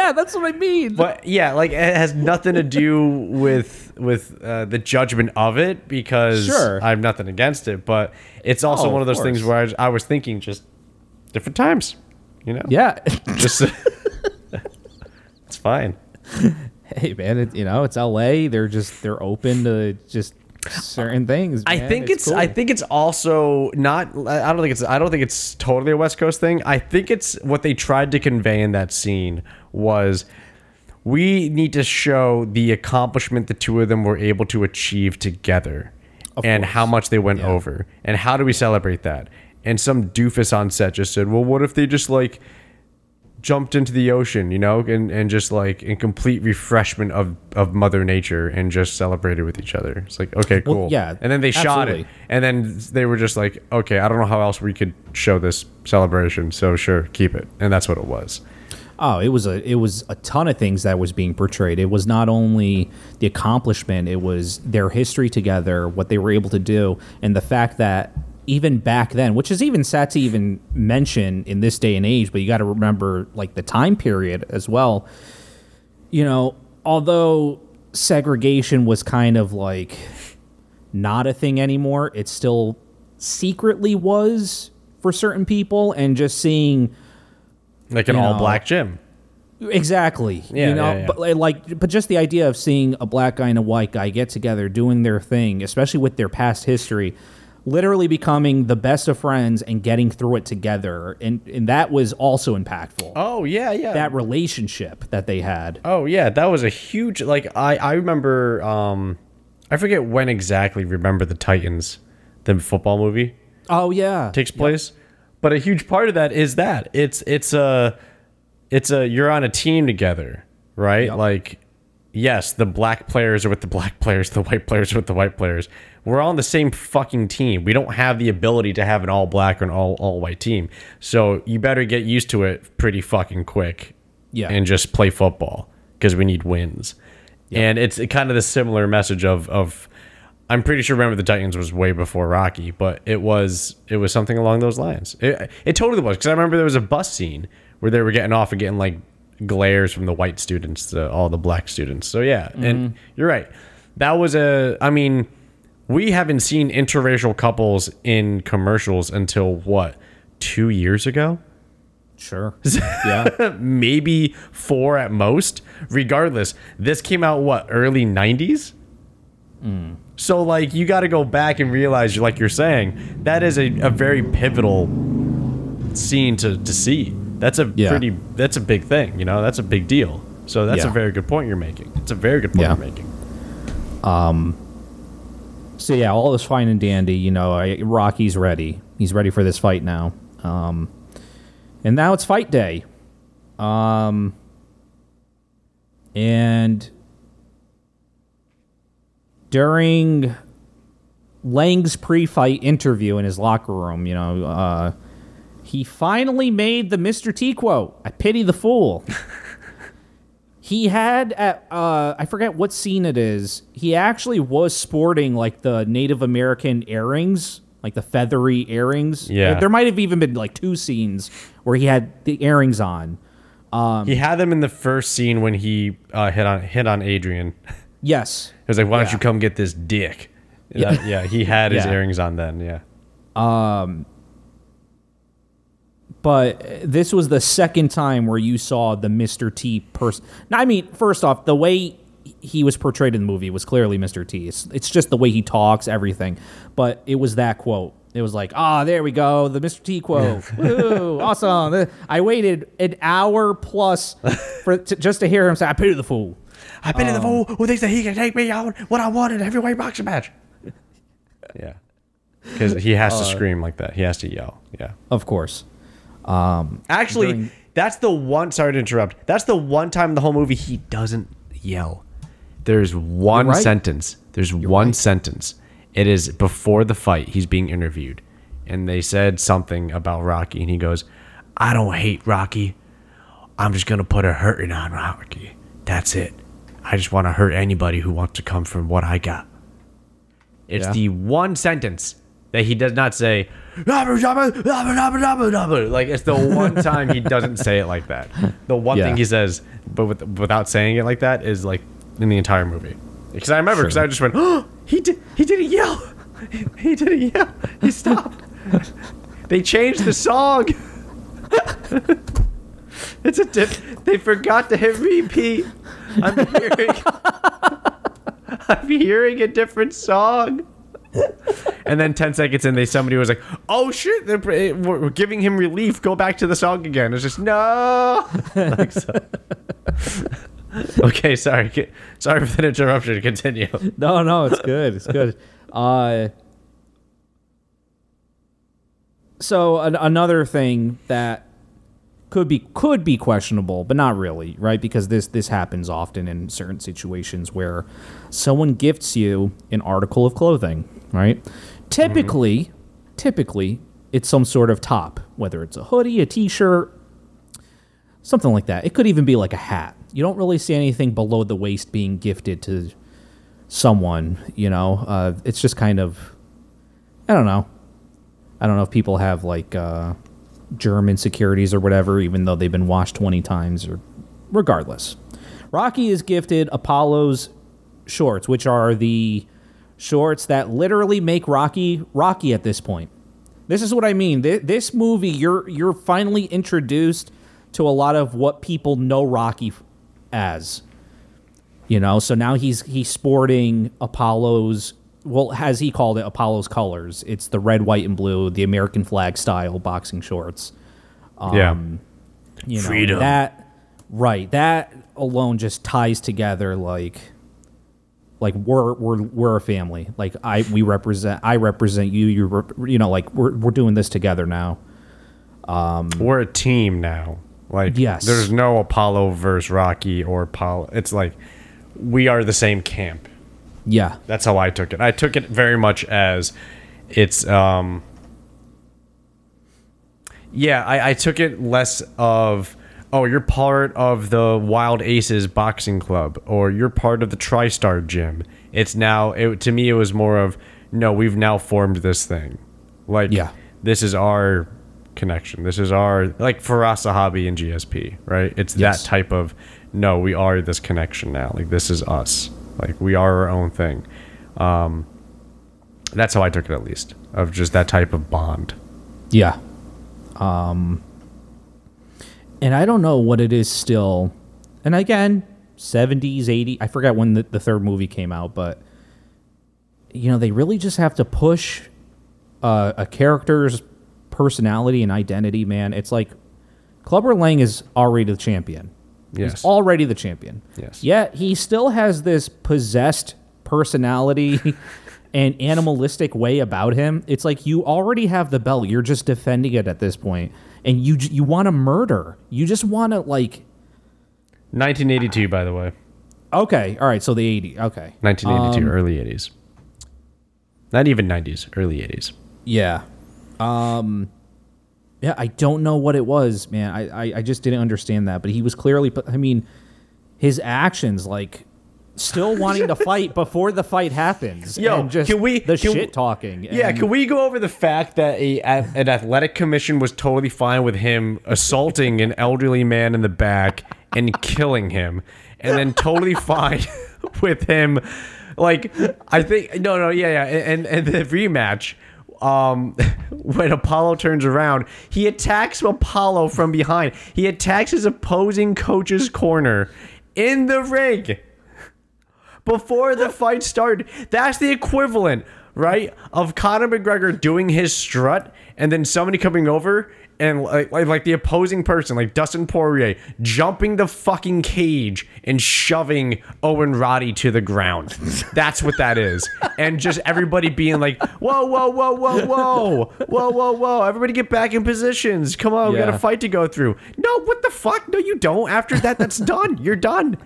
Yeah, that's what I mean. But yeah, like it has nothing to do with with uh, the judgment of it because Sure. I have nothing against it. But it's also Oh, one of of those things where I, was- I was thinking just different times, you know. yeah. [LAUGHS] just it's fine. [LAUGHS] hey man, it, you know, it's LA. They're just they're open to just certain things. I think it's, cool. I think it's also not I don't think it's I don't think it's totally a West Coast thing. I think it's what they tried to convey in that scene was we need to show the accomplishment the two of them were able to achieve together and how much they went over and how do we celebrate that and some doofus on set just said well what if they just like jumped into the ocean you know and, and just like in complete refreshment of, of mother nature and just celebrated with each other. It's like okay Well, cool. yeah, and then they shot it. and then they were just like okay i don't know how else we could show this celebration so sure keep it. And that's what it was. Oh, it was a it was a ton of things that was being portrayed. It was not only the accomplishment, it was their history together, what they were able to do, and the fact that even back then, which is even sad to even mention in this day and age, but you got to remember like the time period as well. You know, although segregation was kind of like not a thing anymore, it still secretly was for certain people, and just seeing like an all black gym Exactly. Yeah, you know, yeah, yeah. but like, but just the idea of seeing a black guy and a white guy get together, doing their thing, especially with their past history, literally becoming the best of friends and getting through it together, and and that was also impactful. oh yeah yeah That relationship that they had. Oh yeah, that was a huge like I I remember um I forget when exactly remember the Titans the football movie Oh yeah. takes place. But a huge part of that is that it's it's a it's a you're on a team together, right? Yep. Like yes, the black players are with the black players, the white players are with the white players. We're on the same fucking team. We don't have the ability to have an all black or an all all white team. So you better get used to it pretty fucking quick. Yeah. And just play football because we need wins. Yeah. And it's kind of the similar message of of I'm pretty sure Remember the Titans was way before Rocky, but it was it was something along those lines. It, it totally was because I remember there was a bus scene where they were getting off and getting like glares from the white students to all the black students. So yeah, and mm-hmm. you're right. That was a I mean, we haven't seen interracial couples in commercials until what? 2 years ago? Sure. [LAUGHS] yeah. maybe four at most. Regardless, this came out what early '90s. Hmm. So like you got to go back and realize, like you're saying, that is a, a very pivotal scene to to see. That's a Yeah. pretty. That's a big thing. You know, that's a big deal. So that's a very good point you're making. It's a very good point Yeah. you're making. Um, So yeah, all is fine and dandy. You know, I, Rocky's ready. He's ready for this fight now. Um, and now it's fight day. Um, and during Lang's pre-fight interview in his locker room, you know, uh, he finally made the Mr. T quote. I pity the fool. [LAUGHS] He had at uh, I forget what scene it is. He actually was sporting like the Native American earrings, like the feathery earrings. Yeah. there might have even been like two scenes where he had the earrings on. he had them in the first scene when he uh, hit on hit on Adrian. [LAUGHS] Yes. He was like, "Why don't Yeah. you come get this dick?" Yeah, yeah. He had his [LAUGHS] Yeah. earrings on then. Yeah. But uh, this was the second time where you saw the Mr. T person. Now, I mean, first off, the way he was portrayed in the movie was clearly Mr. T. It's, it's just the way he talks, everything. But it was that quote. It was like, ah, there we go, the Mr. T quote. Woo, awesome. I waited an hour plus for to, just to hear him say, "I pity the fool." I've been in the um, fool who thinks that he can take me out what I want in a heavyweight boxing match. yeah, because he has to uh, scream like that. He has to yell. Yeah. Of course. Um, Actually, During- that's the one. Sorry to interrupt. That's the one time in the whole movie he doesn't yell. There's one right. sentence. There's one right. sentence. It is before the fight. He's being interviewed, and they said something about Rocky, and he goes, "I don't hate Rocky. I'm just gonna put a hurting on Rocky. That's it. I just want to hurt anybody who wants to come from what I got." It's Yeah. the one sentence that he does not say. Like it's the one [LAUGHS] time he doesn't say it like that. The one Yeah. thing he says, but with, without saying it like that, is like in the entire movie. Because I remember, because Sure. I just went, oh, he did, he didn't yell, he, he didn't yell, he stopped. they changed the song. [LAUGHS] it's a dip. They forgot to hit repeat. I'm hearing, [LAUGHS] I'm hearing a different song. And then 10 seconds in, they somebody was like, "Oh shit, they're, we're we're giving him relief. Go back to the song again." It's just no. [LAUGHS] Like, so- [LAUGHS] okay, sorry, sorry for the interruption. Continue. No, no, it's good. It's good. Uh, so an, another thing that could be could be questionable, but not really, right? Because this this happens often in certain situations where someone gifts you an article of clothing, right? Typically, typically it's some sort of top, whether it's a hoodie, a t-shirt, something like that. It could even be like a hat. You don't really see anything below the waist being gifted to someone, you know. Uh, it's just kind of, I don't know. I don't know if people have like uh, germ insecurities or whatever, even though they've been washed 20 times, or regardless. Rocky is gifted Apollo's shorts, which are the shorts that literally make Rocky Rocky at this point. This is what I mean. Th- This movie, you're you're finally introduced to a lot of what people know Rocky f- as. You know, so now he's he's sporting Apollo's well, as he called it, Apollo's colors. It's the red, white, and blue, the American flag style boxing shorts. yeah. Um, you know, Freedom. that right. That alone just ties together like like we're we're we're a family. Like I we represent I represent you. You rep- you know like we're we're doing this together now. We're a team now. Like, Yes. there's no Apollo versus Rocky or Apollo. It's like we are the same camp. Yeah. That's how I took it. I took it very much as it's um yeah, I, I took it less of oh, you're part of the Wild Aces boxing club or you're part of the TriStar gym. It's now it, to me it was more of no, we've now formed this thing. Like Yeah. this is our connection. This is our like Firas Zahabi and GSP, right? It's Yes. that type of no, we are this connection now. Like this is us. Like we are our own thing. Um that's how I took it at least. Of just that type of bond. Yeah. Um and I don't know what it is still. And again, 70s, 80s, I forgot when the, the third movie came out, but you know, they really just have to push uh, a character's personality and identity, man. It's like Clubber Lang is already the champion. Yes. He's already the champion. Yes. Yet he still has this possessed personality [LAUGHS] and animalistic way about him. It's like you already have the belt. You're just defending it at this point, and you you want to murder. You just want to like. 1982 by the way. Okay, all right. So the 80. Okay. 1982 Um, early 80s. Not even 90s, early 80s. Yeah. Um yeah, I don't know what it was, man. I, I, I just didn't understand that. But he was clearly I mean, his actions like still wanting to [LAUGHS] fight before the fight happens. Yo, and just can we- the can shit talking. Yeah, and- can we go over the fact that a, an athletic commission was totally fine with him assaulting an elderly man in the back and killing him, and then totally [LAUGHS] fine [LAUGHS] with him, like I think no no yeah yeah and and the rematch. Um, when Apollo turns around, he attacks Apollo from behind. He attacks his opposing coach's corner in the ring. Before the fight started. That's the equivalent, right, of Conor McGregor doing his strut and then somebody coming over and like, like like the opposing person, like Dustin Poirier, jumping the fucking cage and shoving Owen Roddy to the ground. That's what that is. And just everybody being like, whoa, whoa, whoa, whoa, whoa, whoa, whoa, whoa. Everybody get back in positions. Come on, we got Yeah. a fight to go through. No, what the fuck? No, you don't. After that, that's done. You're done.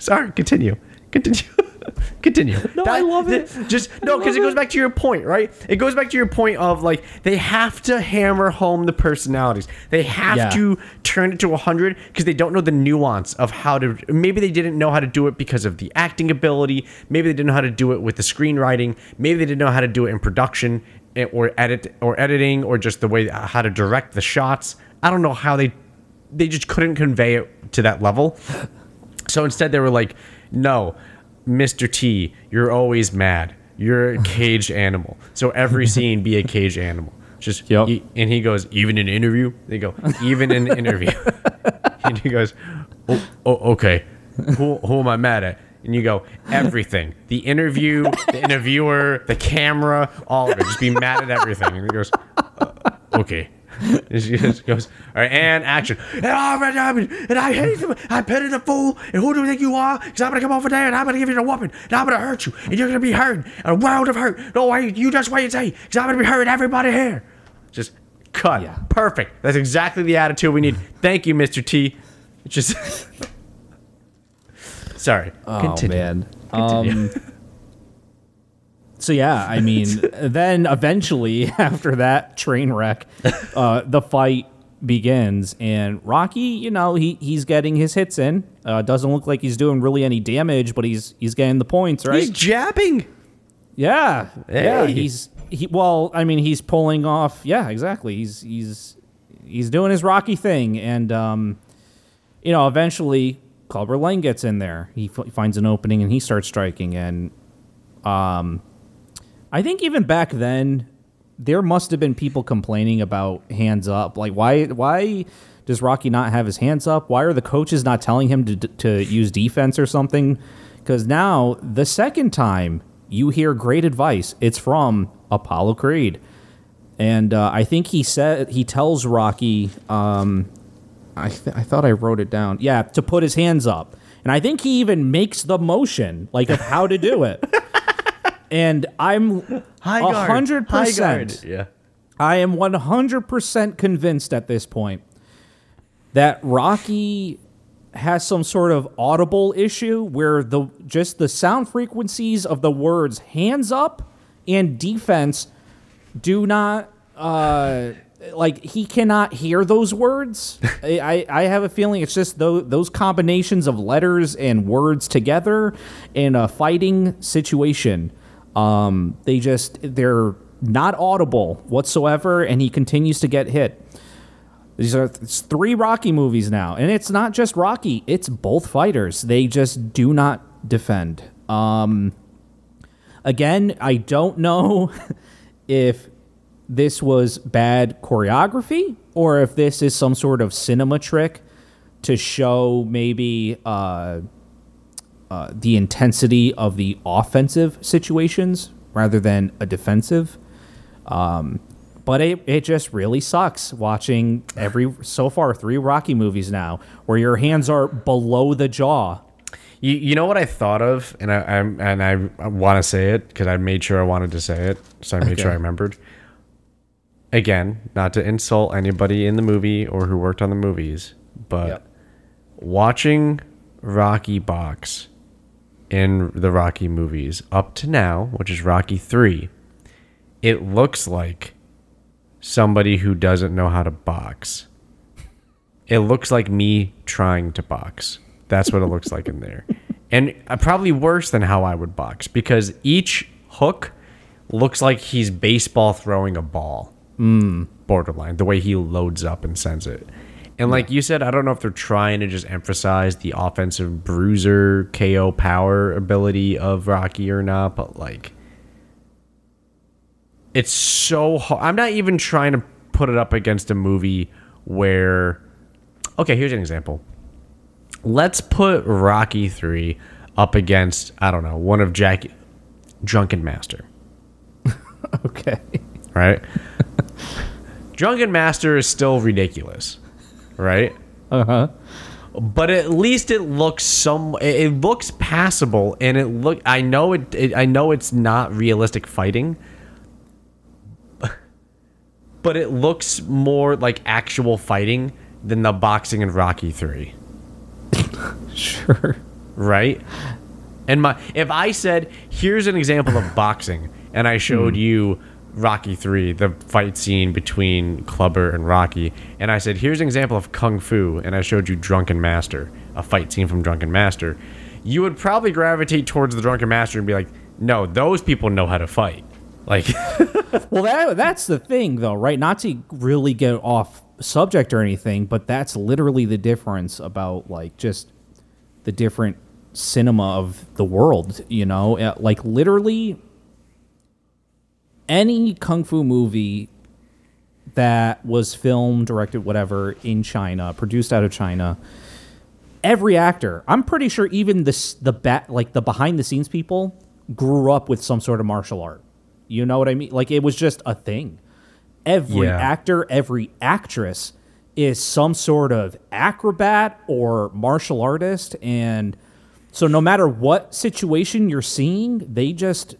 Sorry, continue. Continue. [LAUGHS] continue. No, I love it. Just no, because it goes back to your point, right? It goes back to your point of like they have to hammer home the personalities. They have Yeah. to turn it to 100 because they don't know the nuance of how to maybe they didn't know how to do it because of the acting ability maybe they didn't know how to do it with the screenwriting maybe they didn't know how to do it in production eh, or edit or editing or just the way how to direct the shots i don't know how they they just couldn't convey it to that level so instead they were like no mr t you're always mad. You're a caged animal. So every [LAUGHS] scene be a caged animal. Just Yep. e- and he goes even in interview? They go even in interview. [LAUGHS] And he goes oh, oh okay. Who, who am i mad at? And you go everything. The interview the interviewer the camera all of it. Just be mad at everything. And he goes uh, okay and [LAUGHS] she just goes all right and action. And, I, and I hate him I pity the fool. And who do you think you are? Because I'm gonna come over there and I'm gonna give you a whooping. And I'm gonna hurt you. And you're gonna be hurt. A world of hurt. No wait you just wait and see. Because I'm gonna be hurting everybody here just cut. Yeah. perfect. That's exactly the attitude we need. Thank you Mr. T. It's just [LAUGHS] sorry. Oh Continue. man. Continue. Um, [LAUGHS] so yeah, I [LAUGHS] mean, then eventually [LAUGHS] after that train wreck, uh, the fight begins, and Rocky, you know, he he's getting his hits in. Uh, doesn't look like he's doing really any damage, but he's he's getting the points, right? he's jabbing Yeah, yeah. He's he. Well, I mean, he's pulling off. Yeah, exactly. He's he's he's doing his Rocky thing, and um, you know, eventually Clubber Lang gets in there. He f- finds an opening and he starts striking, and um, I think even back then there must have been people complaining about hands up. Like, why why does Rocky not have his hands up? Why are the coaches not telling him to to use defense or something? Because now the second time you hear great advice, it's from Apollo Creed, and uh, I think he said he tells Rocky. Um, I th- I thought I wrote it down. Yeah, to put his hands up, and I think he even makes the motion like of how to do it. [LAUGHS] and I'm a hundred percent. yeah I am 100% convinced at this point that Rocky has some sort of audible issue where the just the sound frequencies of the words hands up and defense do not uh like he cannot hear those words. I, I I have a feeling it's just those, those combinations of letters and words together in a fighting situation. Um, they just they're not audible whatsoever, and he continues to get hit. These are it's three Rocky movies now, and it's not just Rocky; it's both fighters. They just do not defend. Um, again, I don't know [LAUGHS] if this was bad choreography or if this is some sort of cinema trick to show maybe uh, uh, the intensity of the offensive situations rather than a defensive. Um, but it, it just really sucks watching every so far three Rocky movies now where your hands are below the jaw. You, you know what I thought of, and I I'm, and I, want to say it because I made sure I wanted to say it, so I made Okay. sure I remembered. Again, not to insult anybody in the movie or who worked on the movies, but Yep. watching Rocky box in the Rocky movies up to now, which is Rocky three, it looks like somebody who doesn't know how to box. It looks like me trying to box. That's what it looks like in there. [LAUGHS] And uh, probably worse than how I would box because each hook looks like he's baseball throwing a ball. Mm. Borderline, the way he loads up and sends it. And like you said, I don't know if they're trying to just emphasize the offensive bruiser KO power ability of Rocky or not, but like it's so hard. I'm not even trying to put it up against a movie where okay, here's an example. let's put Rocky 3 up against I don't know, one of Jackie Drunken Master, [LAUGHS] Okay. right? [LAUGHS] Drunken Master is still ridiculous, right? Uh huh. but at least it looks some it looks passable and it look i know it, it i know it's not realistic fighting [LAUGHS] but it looks more like actual fighting than the boxing in rocky 3 [LAUGHS] Sure. right and my if i said here's an example of boxing and i showed you rocky 3 the fight scene between clubber and rocky and i said here's an example of kung fu and i showed you drunken master a fight scene from drunken master you would probably gravitate towards the drunken master and be like no those people know how to fight like [LAUGHS] Well, that that's the thing, though, right? Not to really get off subject or anything, but that's literally the difference about like just the different cinema of the world. You know, Uh, like literally any kung fu movie that was filmed, directed, whatever, in China, produced out of China. Every actor, I'm pretty sure, even this the bat like the behind the scenes people grew up with some sort of martial art. You know what I mean? Like it was just a thing. Every Yeah. actor, every actress is some sort of acrobat or martial artist and so no matter what situation you're seeing, they just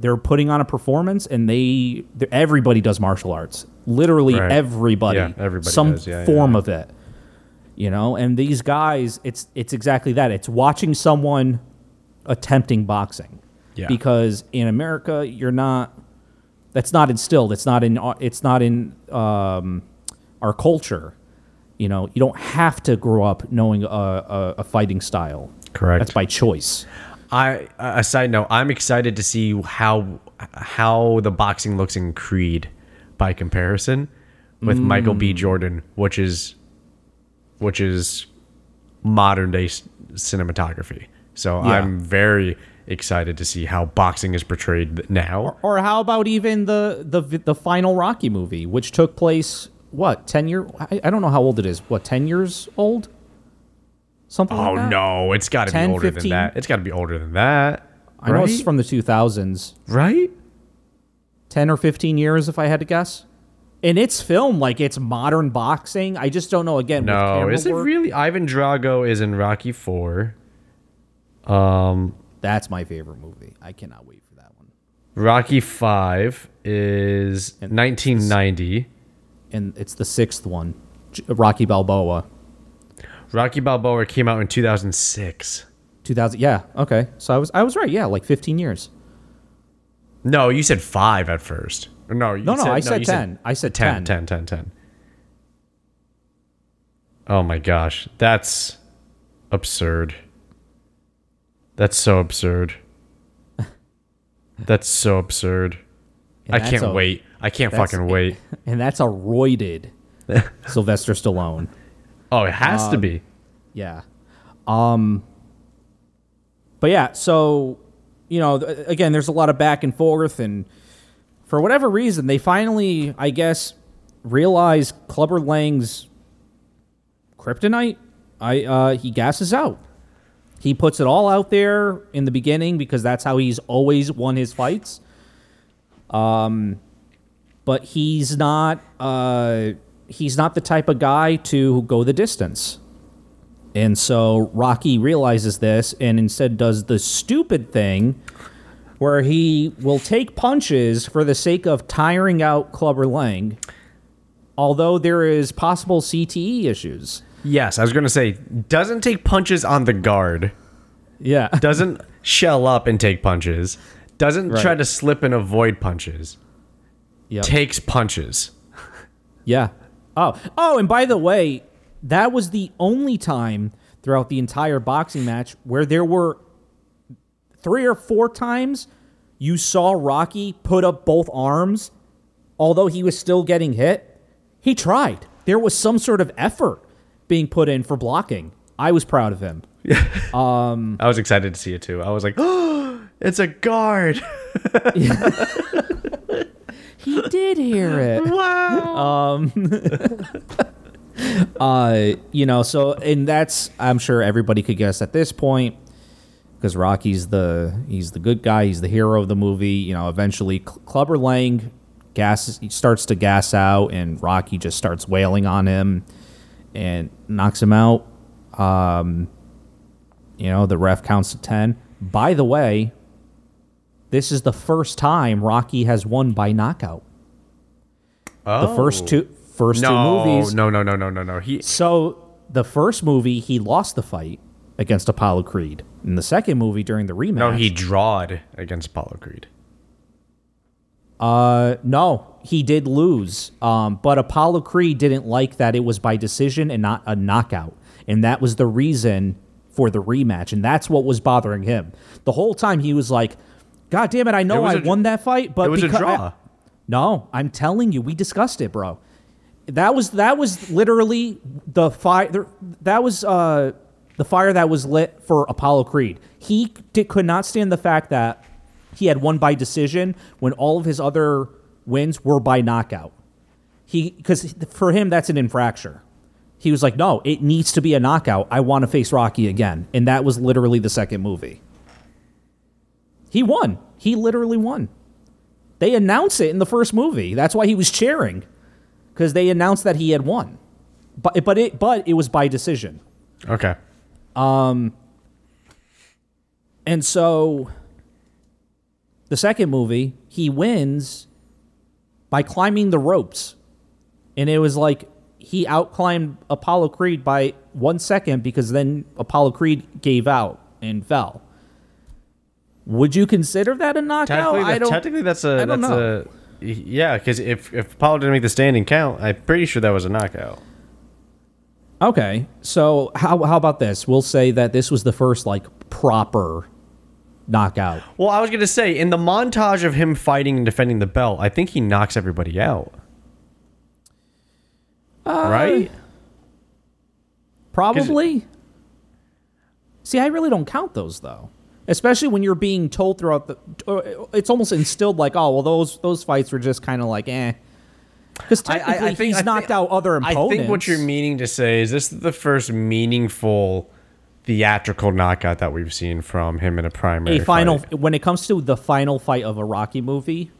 they're putting on a performance and they everybody does martial arts. Literally Right. everybody. Yeah, everybody some yeah, form yeah. of it. You know, and these guys, it's it's exactly that. It's watching someone attempting boxing. Yeah. Because in America, you're not. That's not instilled. It's not in. our- It's not in um, our culture. You know, you don't have to grow up knowing a, a, a fighting style. Correct. That's by choice. I a side note, I'm excited to see how how the boxing looks in Creed by comparison with Michael B. Mm. Jordan, which is which is modern day s- cinematography. So Yeah. I'm very excited to see how boxing is portrayed now. Or how about even the the the final Rocky movie, which took place what ten year? I, I don't know how old it is. What ten years old? Something. Oh like no, it's got to be older 15? than that. It's got to be older than that. I know it's from the two thousands. right? 10 or 15 years if i had to guess and it's filmed like it's modern boxing i just don't know again No, is it work- really? Ivan Drago is in Rocky Four. Um, that's my favorite movie i cannot wait for that one Rocky Five is 1990. and it's the sixth one rocky balboa Rocky Balboa came out in 2006. 2000 yeah okay so i was i was right yeah like 15 years No, you said five at first. No, you no no i said you 10 i said 10, 10 10, 10, 10. Oh my gosh, that's absurd. That's so absurd. That's so absurd. [LAUGHS] And I can't a- wait. I can't fucking wait. [LAUGHS] and that's a roided [LAUGHS] sylvester stallone Oh, it has Um, to be. Yeah. Um but yeah, so you know, again, there's a lot of back and forth and for whatever reason, they finally, I guess, realize Clubber Lang's kryptonite. I uh he gasses out. He puts it all out there in the beginning because that's how he's always won his fights. Um but he's not uh he's not the type of guy to go the distance. And so Rocky realizes this and instead does the stupid thing where he will take punches for the sake of tiring out Clubber Lang, although there is possible CTE issues. Yes, I was going to say, doesn't take punches on the guard, Yeah. [LAUGHS] doesn't shell up and take punches, doesn't Right. try to slip and avoid punches, Yep. takes punches. Yeah. Oh, oh, and by the way, that was the only time throughout the entire boxing match where there were three or four times you saw Rocky put up both arms, although he was still getting hit. He tried. There was some sort of effort being put in for blocking. I was proud of him. [LAUGHS] um, I was excited to see it too. I was like, oh, [GASPS] it's a guard. [LAUGHS] [LAUGHS] He did hear it. [LAUGHS] wow. [LAUGHS] uh, you know, so and that's I'm sure everybody could guess at this point because Rocky's the he's the good guy, he's the hero of the movie. You know, eventually Cl- Clubber Lang gas he starts to gas out, and Rocky just starts wailing on him and knocks him out. Um, you know, the ref counts to ten. By the way, this is the first time Rocky has won by knockout. The first two first no, two movies. No, no, no, no, no, no. He So the first movie he lost the fight against Apollo Creed. In the second movie during the rematch, no, he drawed against Apollo Creed. uh no, he did lose. Um, but Apollo Creed didn't like that it was by decision and not a knockout, and that was the reason for the rematch, and that's what was bothering him. The whole time he was like, "God damn it, I know I a- won that fight, but it was a because I- draw. No, I'm telling you, we discussed it, bro. That was that was literally the fire. That was uh, the fire that was lit for Apollo Creed. He did, could not stand the fact that he had won by decision when all of his other wins were by knockout. He because for him that's an infraction. He was like, no, it needs to be a knockout. I want to face Rocky again, and that was literally the second movie. He won. He literally won. They announce it in the first movie. That's why he was cheering, because they announced that he had won. But but it but it was by decision. Okay. Um And so the second movie, he wins by climbing the ropes. And it was like he outclimbed Apollo Creed by one second because then Apollo Creed gave out and fell. Would you consider that a knockout? Technically, I don't. technically that's a I don't that's know. a yeah. Because if if Apollo didn't make the standing count, I'm pretty sure that was a knockout. Okay, so how how about this? We'll say that this was the first like proper knockout. Well, I was gonna say in the montage of him fighting and defending the belt, I think he knocks everybody out. Uh, right? Probably. See, I really don't count those though, especially when you're being told throughout the. It's almost instilled like, oh well, those those fights were just kind of like, eh. Because technically, he's I knocked think- out other opponents. I think what you're meaning to say is this is the first meaningful theatrical knockout that we've seen from him in a primary. a final fight. when it comes to the final fight of a Rocky movie.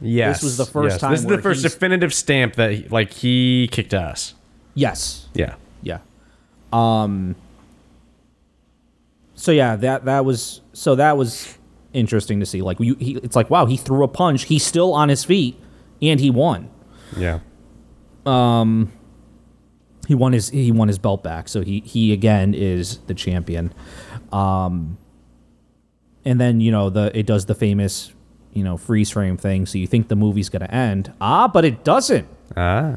Yes, this was the first yes. time This is the first definitive stamp that he, like he kicked ass. Yes. Yeah. Yeah. Um so yeah, that that was so that was interesting to see. Like you, he, it's like wow, he threw a punch. He's still on his feet and he won. Yeah. He won his he won his belt back. So he he again is the champion. Um and then, you know, the it does the famous, you know, freeze frame thing. So you think the movie's going to end. Ah, but it doesn't. Ah,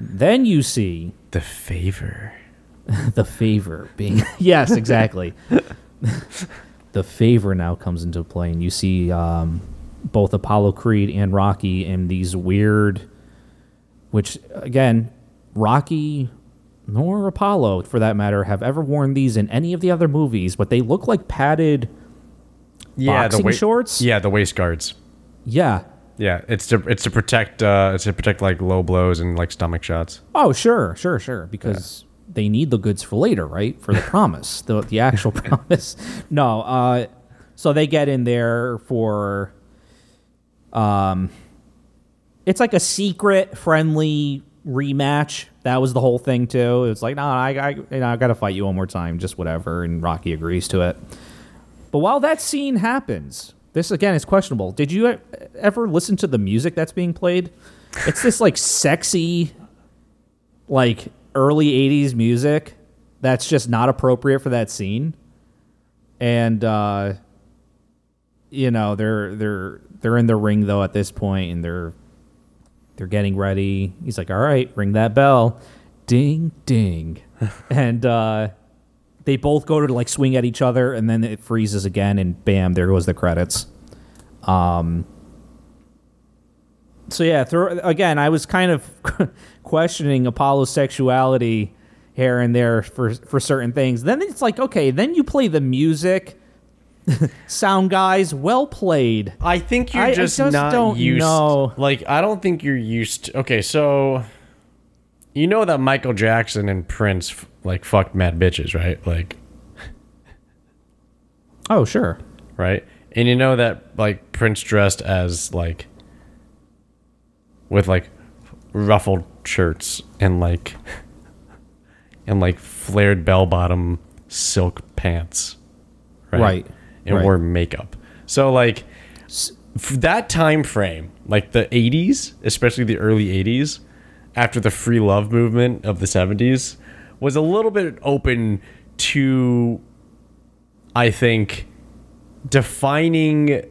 Then you see the favor. [LAUGHS] the favor being [LAUGHS] yes exactly [LAUGHS] the favor now comes into play and you see um, both apollo creed and rocky in these weird which again rocky nor apollo for that matter have ever worn these in any of the other movies but they look like padded Yeah, Boxing the wa- shorts? Yeah, the waist guards. yeah Yeah, it's to it's to protect uh it's to protect like low blows and like stomach shots. Oh, sure, sure, sure. Because they need the goods for later, right? For the [LAUGHS] promise, the the actual [LAUGHS] promise. No, uh, so they get in there for, um, it's like a secret, friendly rematch. That was the whole thing too. It was like, no, I, I, you know, I got to fight you one more time, just whatever. And Rocky agrees to it. But while that scene happens, this again is questionable. Did you ever listen to the music that's being played? It's this like sexy, like early 80s music that's just not appropriate for that scene. And uh you know, they're they're they're in the ring though at this point and they're they're getting ready. He's like, "All right, ring that bell." Ding ding. [LAUGHS] and uh they both go to like swing at each other and then it freezes again and bam, there goes the credits. Um so yeah, throw, again, I was kind of [LAUGHS] questioning Apollo's sexuality here and there for for certain things. Then it's like, okay, then you play the music. [LAUGHS] Sound guys, well played. I think you're I- I just, just not don't used. know. Like I don't think you're used. To, okay, so You know that Michael Jackson and Prince like fucked mad bitches, right? Like, Oh, sure. right? And you know that like Prince dressed as like with like ruffled shirts and like [LAUGHS] and like flared bell bottom silk pants, right? Right, And right. wore makeup. So like f- that time frame, like the 80s, especially the early 80s, after the free love movement of the 70s, was a little bit open to I think defining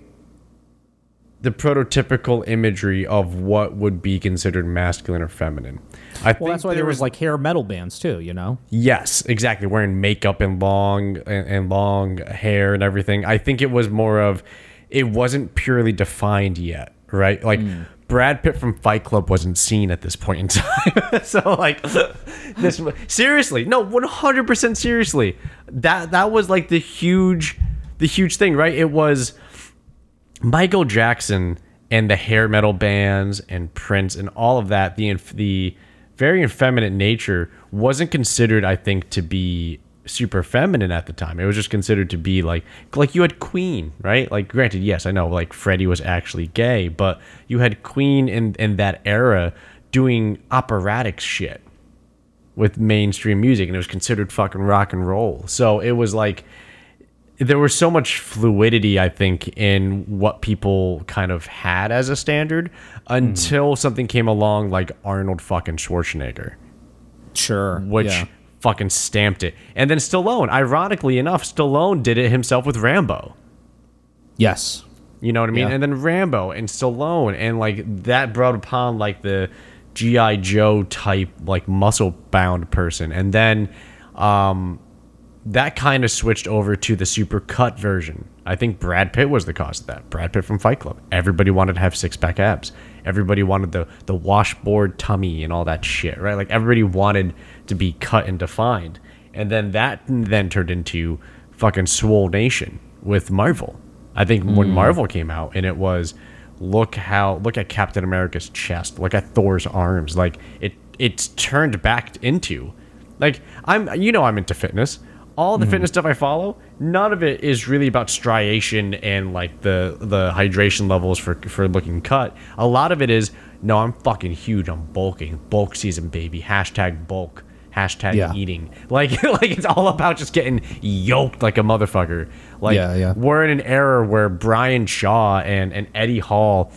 the prototypical imagery of what would be considered masculine or feminine. I Well, that's why there was like hair metal bands too. You know. Yes, exactly. Wearing makeup and long and, and long hair and everything. I think it was more of it wasn't purely defined yet, right? Like hmm. Brad Pitt from Fight Club wasn't seen at this point in [LAUGHS] time. so like [LAUGHS] this seriously, no, 100% seriously. That that was like the huge the huge thing, right? It was Michael Jackson and the hair metal bands and Prince and all of that, the the very effeminate nature wasn't considered, I think, to be super feminine at the time. It was just considered to be like like you had Queen, right? Like granted, yes, I know like Freddie was actually gay, but you had Queen in in that era doing operatic shit with mainstream music and it was considered fucking rock and roll. So it was like there was so much fluidity, I think, in what people kind of had as a standard until something came along like Arnold fucking Schwarzenegger, Sure. which yeah. fucking stamped it. And then Stallone, ironically enough, Stallone did it himself with Rambo. Yes. You know what I mean? Yeah. And then Rambo and Stallone, and like that brought upon like the GI Joe type like muscle bound person, and then um, that kind of switched over to the super cut version. I think Brad Pitt was the cause of that. Brad Pitt from Fight Club. Everybody wanted to have six pack abs. Everybody wanted the the washboard tummy and all that shit, right? Like everybody wanted to be cut and defined, and then that then turned into fucking Swole Nation with Marvel. I think when hmm. Marvel came out and it was look how look at Captain America's chest, look at Thor's arms, like it it's turned back into like I'm you know I'm into fitness. All the hmm. fitness stuff I follow, none of it is really about striation and like the the hydration levels for for looking cut. A lot of it is no, I'm fucking huge. I'm bulking. Bulk season, baby. Hashtag bulk. Hashtag Yeah. eating. [LAUGHS] Like [LAUGHS] like it's all about just getting yoked like a motherfucker. Like Yeah, yeah. we're in an era where Brian Shaw and, and Eddie Hall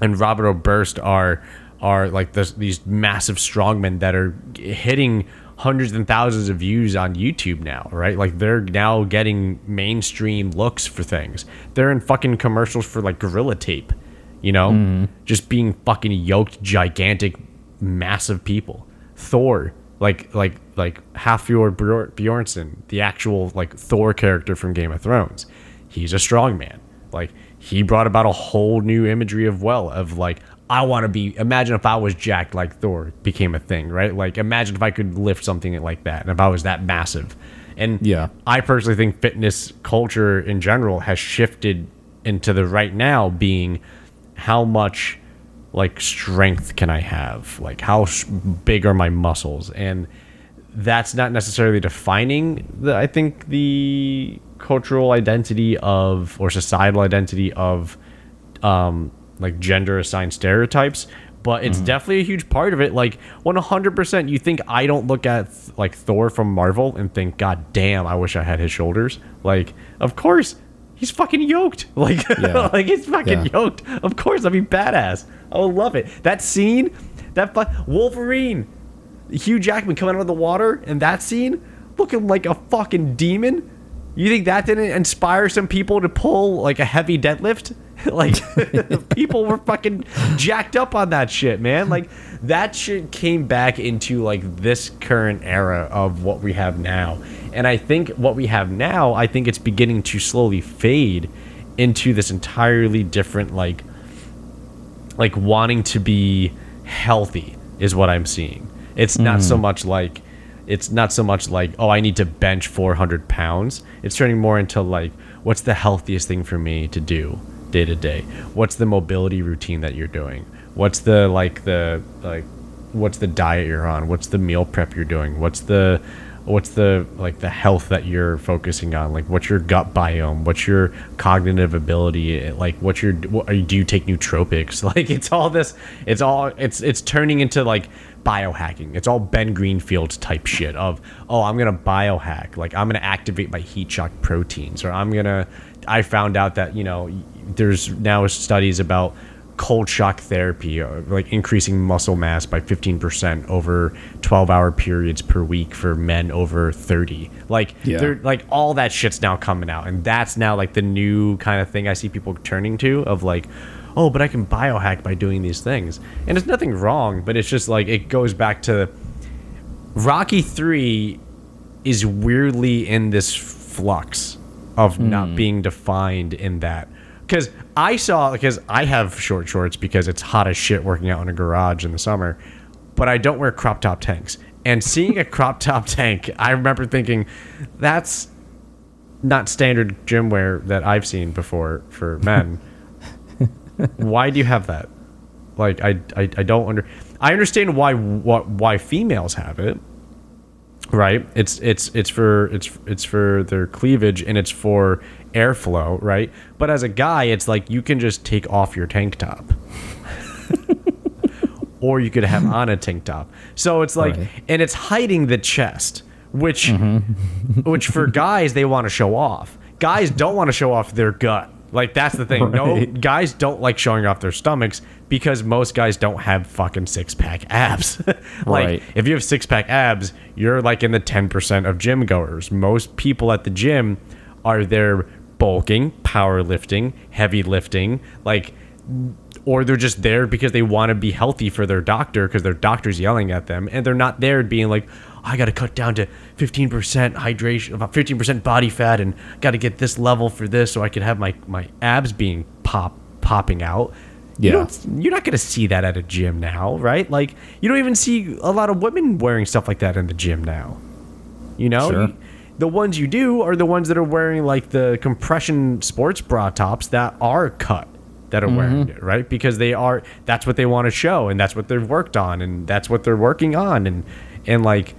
and Robert Oberst are are like this, these massive strongmen that are hitting hundreds and thousands of views on YouTube now, right? Like they're now getting mainstream looks for things. They're in fucking commercials for like Gorilla Tape, you know, mm-hmm. just being fucking yoked, gigantic, massive people. Thor, like like like Halfjord Bjor- Bjornsson, the actual like Thor character from Game of Thrones. He's a strong man. Like he brought about a whole new imagery of well of like I want to be. Imagine if I was jacked like Thor became a thing, right? Like imagine if I could lift something like that, and if I was that massive. And Yeah. I personally think fitness culture in general has shifted into the right now being how much like strength can I have? Like how big are my muscles? And that's not necessarily defining the I think the cultural identity of or societal identity of um like gender assigned stereotypes but it's mm-hmm. definitely a huge part of it like 100% you think i don't look at like thor from marvel and think god damn i wish i had his shoulders like of course he's fucking yoked [LAUGHS] like Yeah. [LAUGHS] like he's fucking Yeah. yoked of course i'd be badass i would love it that scene that fu- wolverine Hugh Jackman coming out of the water and that scene looking like a fucking demon. You think that didn't inspire some people to pull like a heavy deadlift? [LAUGHS] like [LAUGHS] people were fucking jacked up on that shit, man. Like that shit came back into like this current era of what we have now. And I think what we have now, I think it's beginning to slowly fade into this entirely different like like wanting to be healthy is what I'm seeing. It's not so hmm. much like it's not so much like oh I need to bench 400 pounds. It's turning more into like what's the healthiest thing for me to do day to day. What's the mobility routine that you're doing? What's the like the like what's the diet you're on? What's the meal prep you're doing? What's the what's the like the health that you're focusing on? Like what's your gut biome? What's your cognitive ability? Like what's your what, you, do you take nootropics? [LAUGHS] Like it's all this it's all it's it's turning into like biohacking. It's all ben greenfield type shit of oh i'm gonna biohack. Like i'm gonna activate my heat shock proteins or i'm gonna i found out that you know there's now studies about cold shock therapy, uh, like increasing muscle mass by 15% over 12 hour periods per week for men over 30. Like, Yeah. they're like all that shit's now coming out. And that's now like the new kind of thing I see people turning to of like, oh, but I can biohack by doing these things. And there's nothing wrong, but it's just like it goes back to Rocky 3 is weirdly in this flux of not being defined in that because i saw because i have short shorts because it's hot as shit working out in a garage in the summer but i don't wear crop top tanks. And seeing a crop top [LAUGHS] tank i remember thinking that's not standard gym wear that i've seen before for men. [LAUGHS] Why do you have that? Like i i, I don't under i understand why what why females have it right? It's it's it's for it's it's for their cleavage and it's for airflow right? But as a guy it's like you can just take off your tank top. [LAUGHS] Or you could have on a tank top. So it's like Right. and it's hiding the chest which mm-hmm. which for guys they want to show off. Guys don't want to show off their gut. Like that's the thing. No guys don't like showing off their stomachs because most guys don't have fucking six pack abs. [LAUGHS] Like Right. if you have six pack abs, you're like in the 10% of gym goers. Most people at the gym are there bulking, powerlifting, heavy lifting, like, or they're just there because they want to be healthy for their doctor because their doctor's yelling at them. And they're not there being like, I got to cut down to 15% hydration, about 15% body fat, and got to get this level for this so I can have my, my abs being pop popping out. You Yeah. don't- you're not going to see that at a gym now, right? Like you don't even see a lot of women wearing stuff like that in the gym now. You know, Sure. You- the ones you do are the ones that are wearing like the compression sports bra tops that are cut that are wearing mm-hmm. it, right? Because they are that's what they want to show and that's what they've worked on and that's what they're working on and and like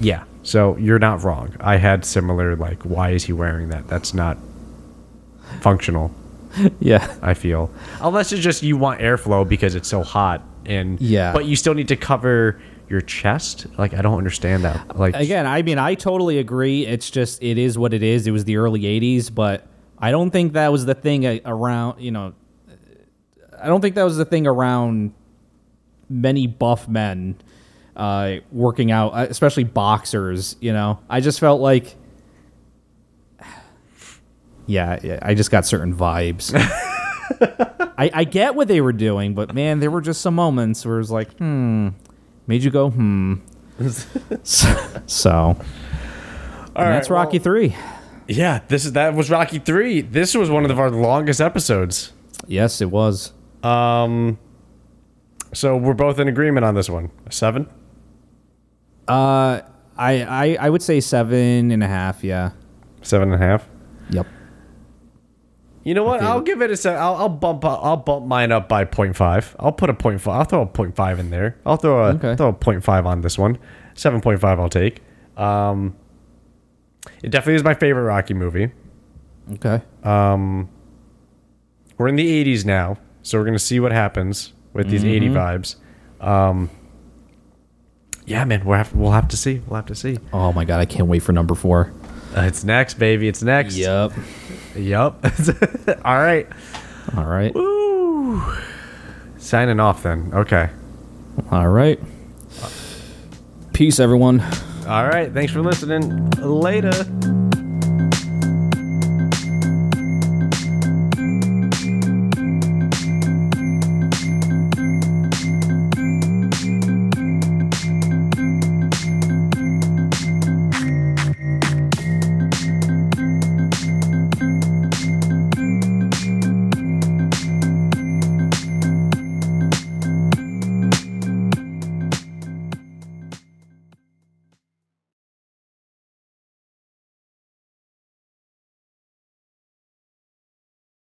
yeah. So you're not wrong. I had similar like why is he wearing that? That's not functional. [LAUGHS] Yeah. I feel. Unless it's just you want airflow because it's so hot and Yeah. but you still need to cover your chest. Like I don't understand that. Like Again, I mean, I totally agree. It's just, it is what it is. It was the early 80s, but I don't think that was the thing around, you know, I don't think that was the thing around many buff men uh, working out, uh, especially boxers, you know. I just felt like, [SIGHS] yeah, yeah, I just got certain vibes. [LAUGHS] I, I get what they were doing, but man, there were just some moments where it was like, hmm, made you go, hmm. [LAUGHS] so, and that's right, Rocky Three. yeah, this is that was Rocky 3. This was one of our longest episodes. Yes, it was. Um so we're both in agreement on this one. A 7? Uh, I, I I would say seven and a half. Yeah. Seven and a half. Yep. You know what? I'll give it a se- I'll, I'll bump up, I'll bump mine up by 0.5. I'll put a 0.5. I'll throw a 0.5 in there. I'll throw a Okay. throw a 0.5 on this one. 7.5 I'll take. Um it definitely is my favorite Rocky movie. Okay. We're in the 80s now, so we're going to see what happens with these 80 vibes. Um Yeah, man, we'll have, we'll have to see. We'll have to see. oh my god, I can't wait for number four. Uh, it's next, baby. It's next. Yep. Yup. [LAUGHS] All right. All right. Woo. Signing off then. Okay. All right. Peace, everyone. All right. Thanks for listening. Later.